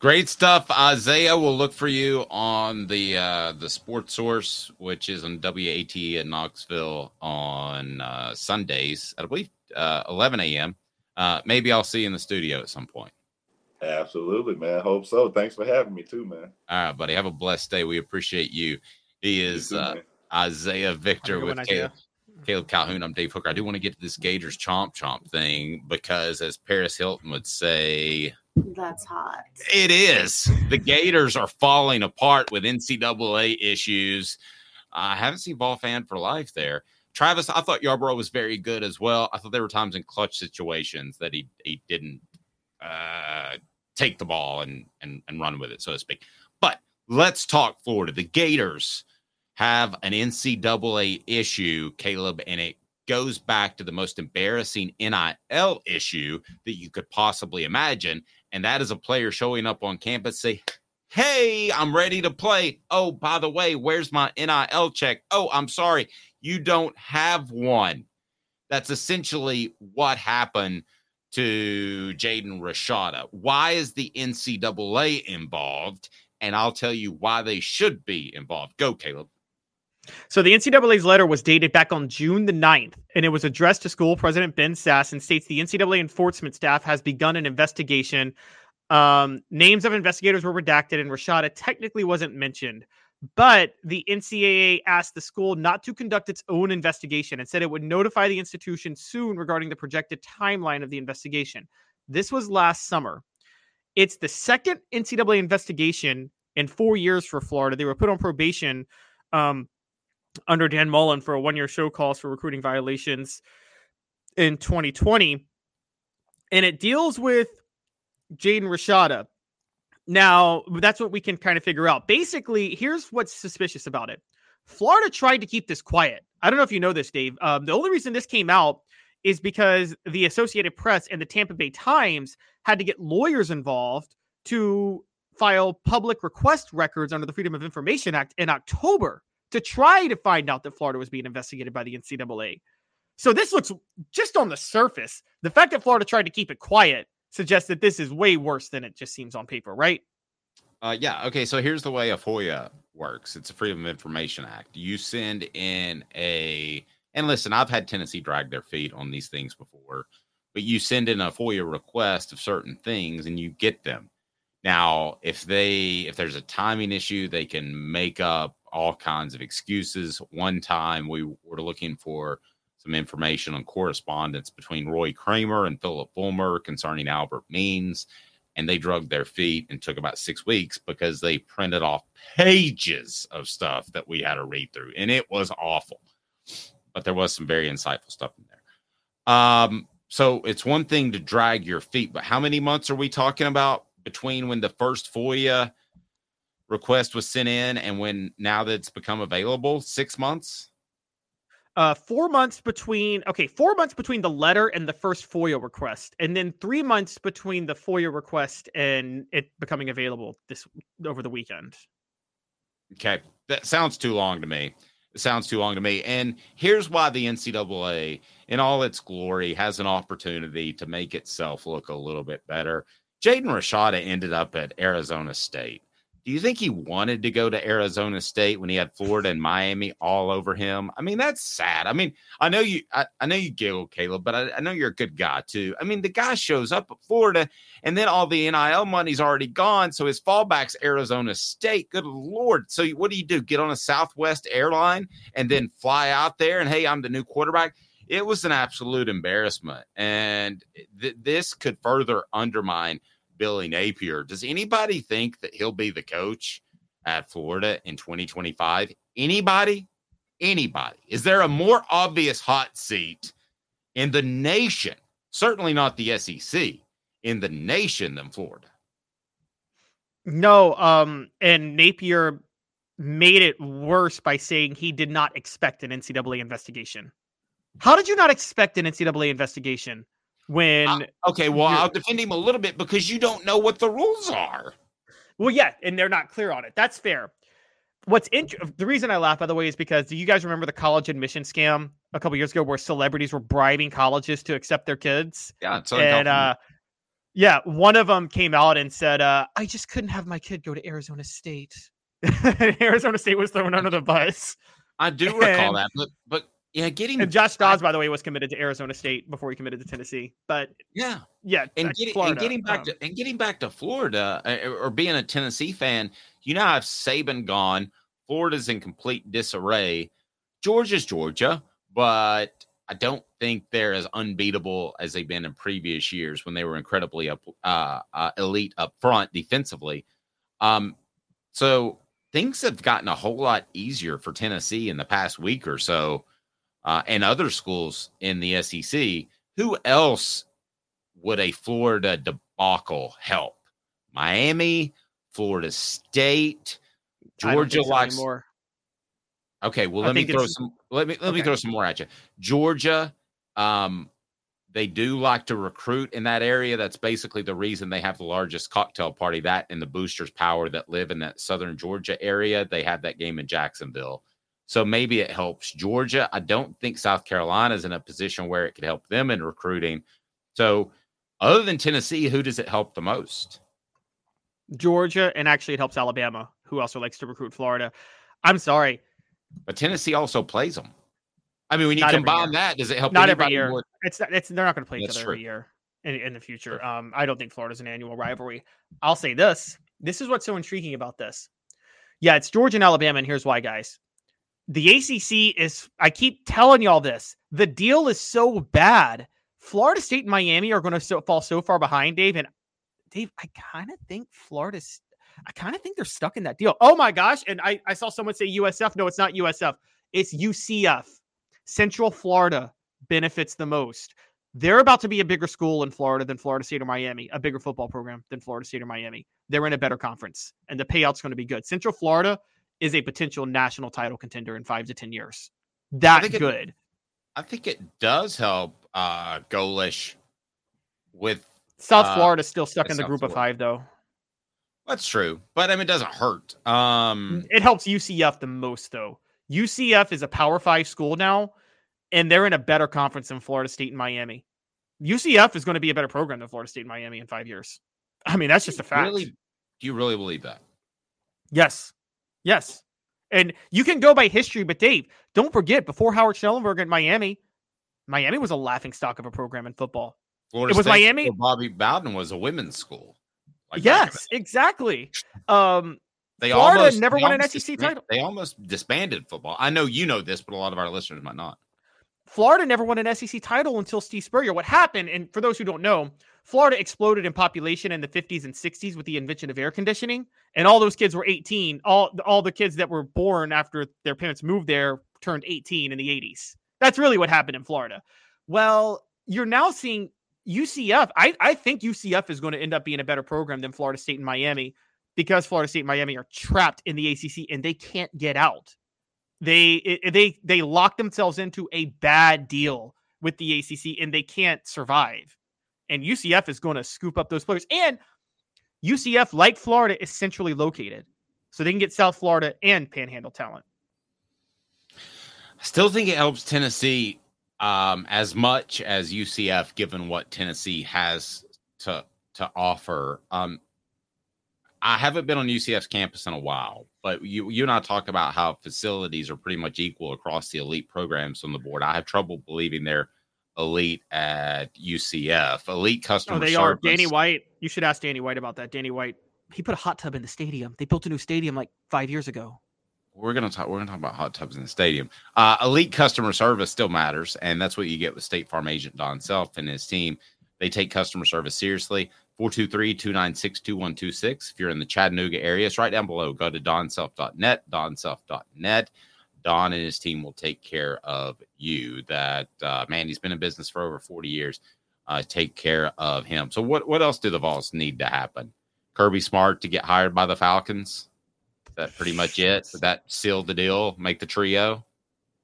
great stuff, Isiah. We'll look for you on the uh, the Sports Source, which is on WAT in Knoxville on uh, Sundays at I believe uh, 11 a.m. Uh, maybe I'll see you in the studio at some point. Absolutely, man. Hope so. Thanks for having me too, man. All right, buddy. Have a blessed day. We appreciate you. He is too, uh, Isiah Victor with Caleb, Caleb Calhoun. I'm Dave Hooker. I do want to get to this Gators chomp chomp thing because, as Paris Hilton would say, that's hot. It is. The Gators are falling apart with NCAA issues. I haven't seen ball fan for life there. Travis, I thought Yarbrough was very good as well. I thought there were times in clutch situations that he he didn't uh, take the ball and and and run with it, so to speak. But let's talk Florida. The Gators have an NCAA issue, Caleb, and it goes back to the most embarrassing NIL issue that you could possibly imagine. And that is a player showing up on campus, say, Hey, I'm ready to play. Oh, by the way, where's my NIL check? Oh, I'm sorry, you don't have one. That's essentially what happened to Jaden Rashada. Why is the NCAA involved? And I'll tell you why they should be involved. Go, Caleb. So the NCAA's letter was dated back on June the 9th, and it was addressed to school president Ben Sasse and states the NCAA enforcement staff has begun an investigation. Um, names of investigators were redacted, and Rashada technically wasn't mentioned. But the NCAA asked the school not to conduct its own investigation and said it would notify the institution soon regarding the projected timeline of the investigation. This was last summer. It's the second NCAA investigation in four years for Florida. They were put on probation um, under Dan Mullen for a one year show cause for recruiting violations in 2020. And it deals with Jaden Rashada. Now, that's what we can kind of figure out. Basically, here's what's suspicious about it Florida tried to keep this quiet. I don't know if you know this, Dave. Um, the only reason this came out is because the Associated Press and the Tampa Bay Times had to get lawyers involved to file public request records under the Freedom of Information Act in October to try to find out that Florida was being investigated by the NCAA. So this looks just on the surface. The fact that Florida tried to keep it quiet suggests that this is way worse than it just seems on paper, right? Uh, yeah. Okay. So here's the way a FOIA works. It's a Freedom of Information Act. You send in a, and listen, I've had Tennessee drag their feet on these things before, but you send in a FOIA request of certain things and you get them. Now, if they, if there's a timing issue, they can make up all kinds of excuses. One time we were looking for some information on correspondence between Roy Kramer and Philip Fulmer concerning Albert Means. And they drugged their feet and took about six weeks because they printed off pages of stuff that we had to read through. And it was awful. But there was some very insightful stuff in there. Um, so it's one thing to drag your feet, but how many months are we talking about between when the first FOIA request was sent in and when now that it's become available? Six months? Uh, four months between okay, four months between the letter and the first FOIA request, and then three months between the FOIA request and it becoming available this over the weekend. Okay, that sounds too long to me. It sounds too long to me. And here's why the NCAA, in all its glory, has an opportunity to make itself look a little bit better. Jaden Rashada ended up at Arizona State. Do you think he wanted to go to Arizona State when he had Florida and Miami all over him? I mean, that's sad. I mean, I know you, I, I know you giggle, Caleb, but I, I, know you're a good guy too. I mean, the guy shows up at Florida, and then all the NIL money's already gone, so his fallback's Arizona State. Good lord! So what do you do? Get on a Southwest airline and then fly out there, and hey, I'm the new quarterback. It was an absolute embarrassment, and th- this could further undermine Billy Napier. Does anybody think that he'll be the coach at Florida in 2025? Anybody? Anybody? Is there a more obvious hot seat in the nation? Certainly not the SEC, in the nation than Florida. No, um, and Napier made it worse by saying he did not expect an NCAA investigation. How did you not expect an NCAA investigation when uh, okay well i'll defend him a little bit because you don't know what the rules are. Well yeah and they're not clear on it. That's fair. What's int- the reason i laugh by the way is because do you guys remember the college admission scam a couple years ago where celebrities were bribing colleges to accept their kids? Yeah and uh yeah one of them came out and said uh i just couldn't have my kid go to arizona state. (laughs) Arizona state was thrown under the bus. I do recall and, that but but yeah, getting and Josh Dobbs, by the way, was committed to Arizona State before he committed to Tennessee. But yeah, yeah, and, getting, Florida, and getting back um, to and getting back to Florida uh, or being a Tennessee fan, you know, I have Saban gone, Florida's in complete disarray. Georgia's Georgia, but I don't think they're as unbeatable as they've been in previous years when they were incredibly up, uh, uh, elite up front defensively. Um, so things have gotten a whole lot easier for Tennessee in the past week or so uh, and other schools in the SEC, who else would a Florida debacle help? Miami, Florida State, Georgia likes more. Okay, well let me throw some let me let okay. me throw some more at you. Georgia, um, they do like to recruit in that area. That's basically the reason they have the largest cocktail party. That and the boosters power that live in that southern Georgia area. They have that game in Jacksonville. So maybe it helps Georgia. I don't think South Carolina is in a position where it could help them in recruiting. So, other than Tennessee, who does it help the most? Georgia, and actually, it helps Alabama, who also likes to recruit Florida. I'm sorry, but Tennessee also plays them. I mean, when you not combine that, does it help? Not every year. More? It's it's they're not going to play each other true. every year in, in the future. Um, I don't think Florida's an annual rivalry. I'll say this: this is what's so intriguing about this. Yeah, it's Georgia and Alabama, and here's why, guys the ACC is, I keep telling y'all this, the deal is so bad. Florida State and Miami are going to so, fall so far behind, Dave. And Dave, I kind of think Florida's, I kind of think they're stuck in that deal. Oh my gosh. And I, I saw someone say USF. No, it's not USF. It's UCF. Central Florida benefits the most. They're about to be a bigger school in Florida than Florida State or Miami, a bigger football program than Florida State or Miami. They're in a better conference and the payout's going to be good. Central Florida is a potential national title contender in five to ten years. That I good. It, I think it does help uh Golesh with South uh, Florida still stuck in the South group Florida. of five though. That's true, but I mean, it doesn't hurt. Um, it helps UCF the most though. UCF is a Power Five school now, and they're in a better conference than Florida State and Miami. UCF is going to be a better program than Florida State and Miami in five years. I mean, that's just a fact. Really, do you really believe that? Yes. Yes. And you can go by history, but Dave, don't forget before Howard Schnellenberger at Miami, Miami was a laughing stock of a program in football. Florida it was State Miami. Bobby Bowden was a women's school. Like yes, exactly. (laughs) Um, they Florida almost, never won an SEC title. They almost disbanded football. I know you know this, but a lot of our listeners might not. Florida never won an SEC title until Steve Spurrier. What happened, and for those who don't know, Florida exploded in population in the 50s and 60s with the invention of air conditioning, and all those kids were 18. All all the kids that were born after their parents moved there turned 18 in the 80s. That's really what happened in Florida. Well, you're now seeing UCF. I, I think UCF is going to end up being a better program than Florida State and Miami because Florida State and Miami are trapped in the ACC and they can't get out. They they they lock themselves into a bad deal with the ACC and they can't survive. And UCF is going to scoop up those players. And UCF, like Florida, is centrally located. So they can get South Florida and panhandle talent. I still think it helps Tennessee um, as much as UCF, given what Tennessee has to to offer. Um, I haven't been on UCF's campus in a while, but you you and I talk about how facilities are pretty much equal across the elite programs on the board. I have trouble believing they're elite at UCF. Elite customer Oh, they service. are. Danny White. You should ask Danny White about that. Danny White. He put a hot tub in the stadium. They built a new stadium like five years ago. We're gonna talk. We're gonna talk about hot tubs in the stadium. Uh, elite customer service still matters, and that's what you get with State Farm agent Don Self and his team. They take customer service seriously. 423-296-2126. If you're in the Chattanooga area, it's right down below. Go to donself.net, donself.net. Don and his team will take care of you. That uh, man, he's been in business for over 40 years. Uh, take care of him. So, what what else do the Vols need to happen? Kirby Smart to get hired by the Falcons. Is that pretty much it? Would that seal the deal? Make the trio?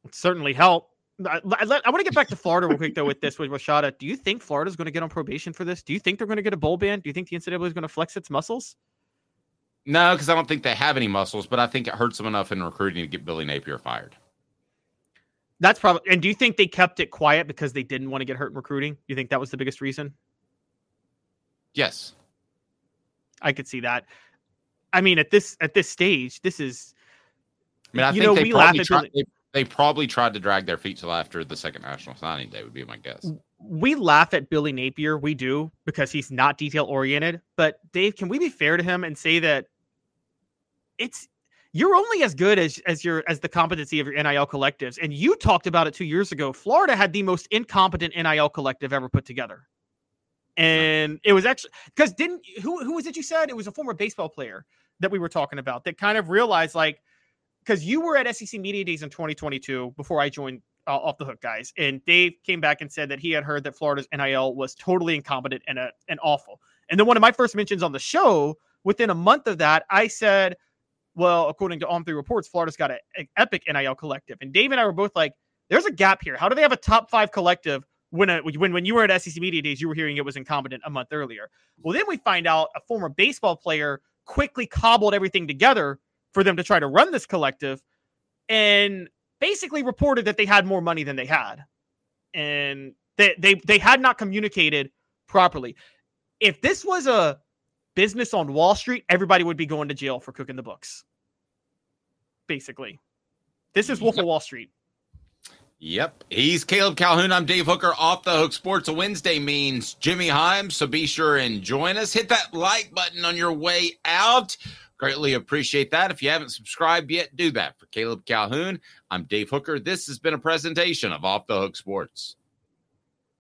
It certainly help. I, I, I want to get back to Florida real quick though with this with Rashada. Do you think Florida's going to get on probation for this? Do you think they're going to get a bowl ban? Do you think the NCAA is going to flex its muscles? No, because I don't think they have any muscles, but I think it hurts them enough in recruiting to get Billy Napier fired. That's probably. And do you think they kept it quiet because they didn't want to get hurt in recruiting? Do you think that was the biggest reason? Yes, I could see that. I mean, at this at this stage, this is. I mean, I think know, they probably tried, they, they probably tried to drag their feet till after the second national signing day. Would be my guess. we laugh at Billy Napier. We do because he's not detail oriented. But Dave, can we be fair to him and say that it's you're only as good as as your as the competency of your NIL collectives. And you talked about it two years ago. Florida had the most incompetent NIL collective ever put together. And it was actually because didn't who who was it you said? It was a former baseball player that we were talking about that kind of realized like because you were at SEC Media Days in 2022 before I joined uh, Off the Hook, guys. And Dave came back and said that he had heard that Florida's NIL was totally incompetent and, uh, and awful. And then one of my first mentions on the show, within a month of that, I said, well, according to On Three Reports, Florida's got an epic NIL collective. And Dave and I were both like, there's a gap here. How do they have a top five collective when a, when when you were at SEC Media Days, you were hearing it was incompetent a month earlier. Well, then we find out a former baseball player quickly cobbled everything together for them to try to run this collective, and basically reported that they had more money than they had, and they they they had not communicated properly. If this was a business on Wall Street, everybody would be going to jail for cooking the books. Basically, this is Wolf of Wall Street. Yep. He's Caleb Calhoun. I'm Dave Hooker. Off the Hook Sports. A Wednesday means Jimmy Hyams. So be sure and join us. Hit that like button on your way out. Greatly appreciate that. If you haven't subscribed yet, do that. For Caleb Calhoun, I'm Dave Hooker. This has been a presentation of Off the Hook Sports.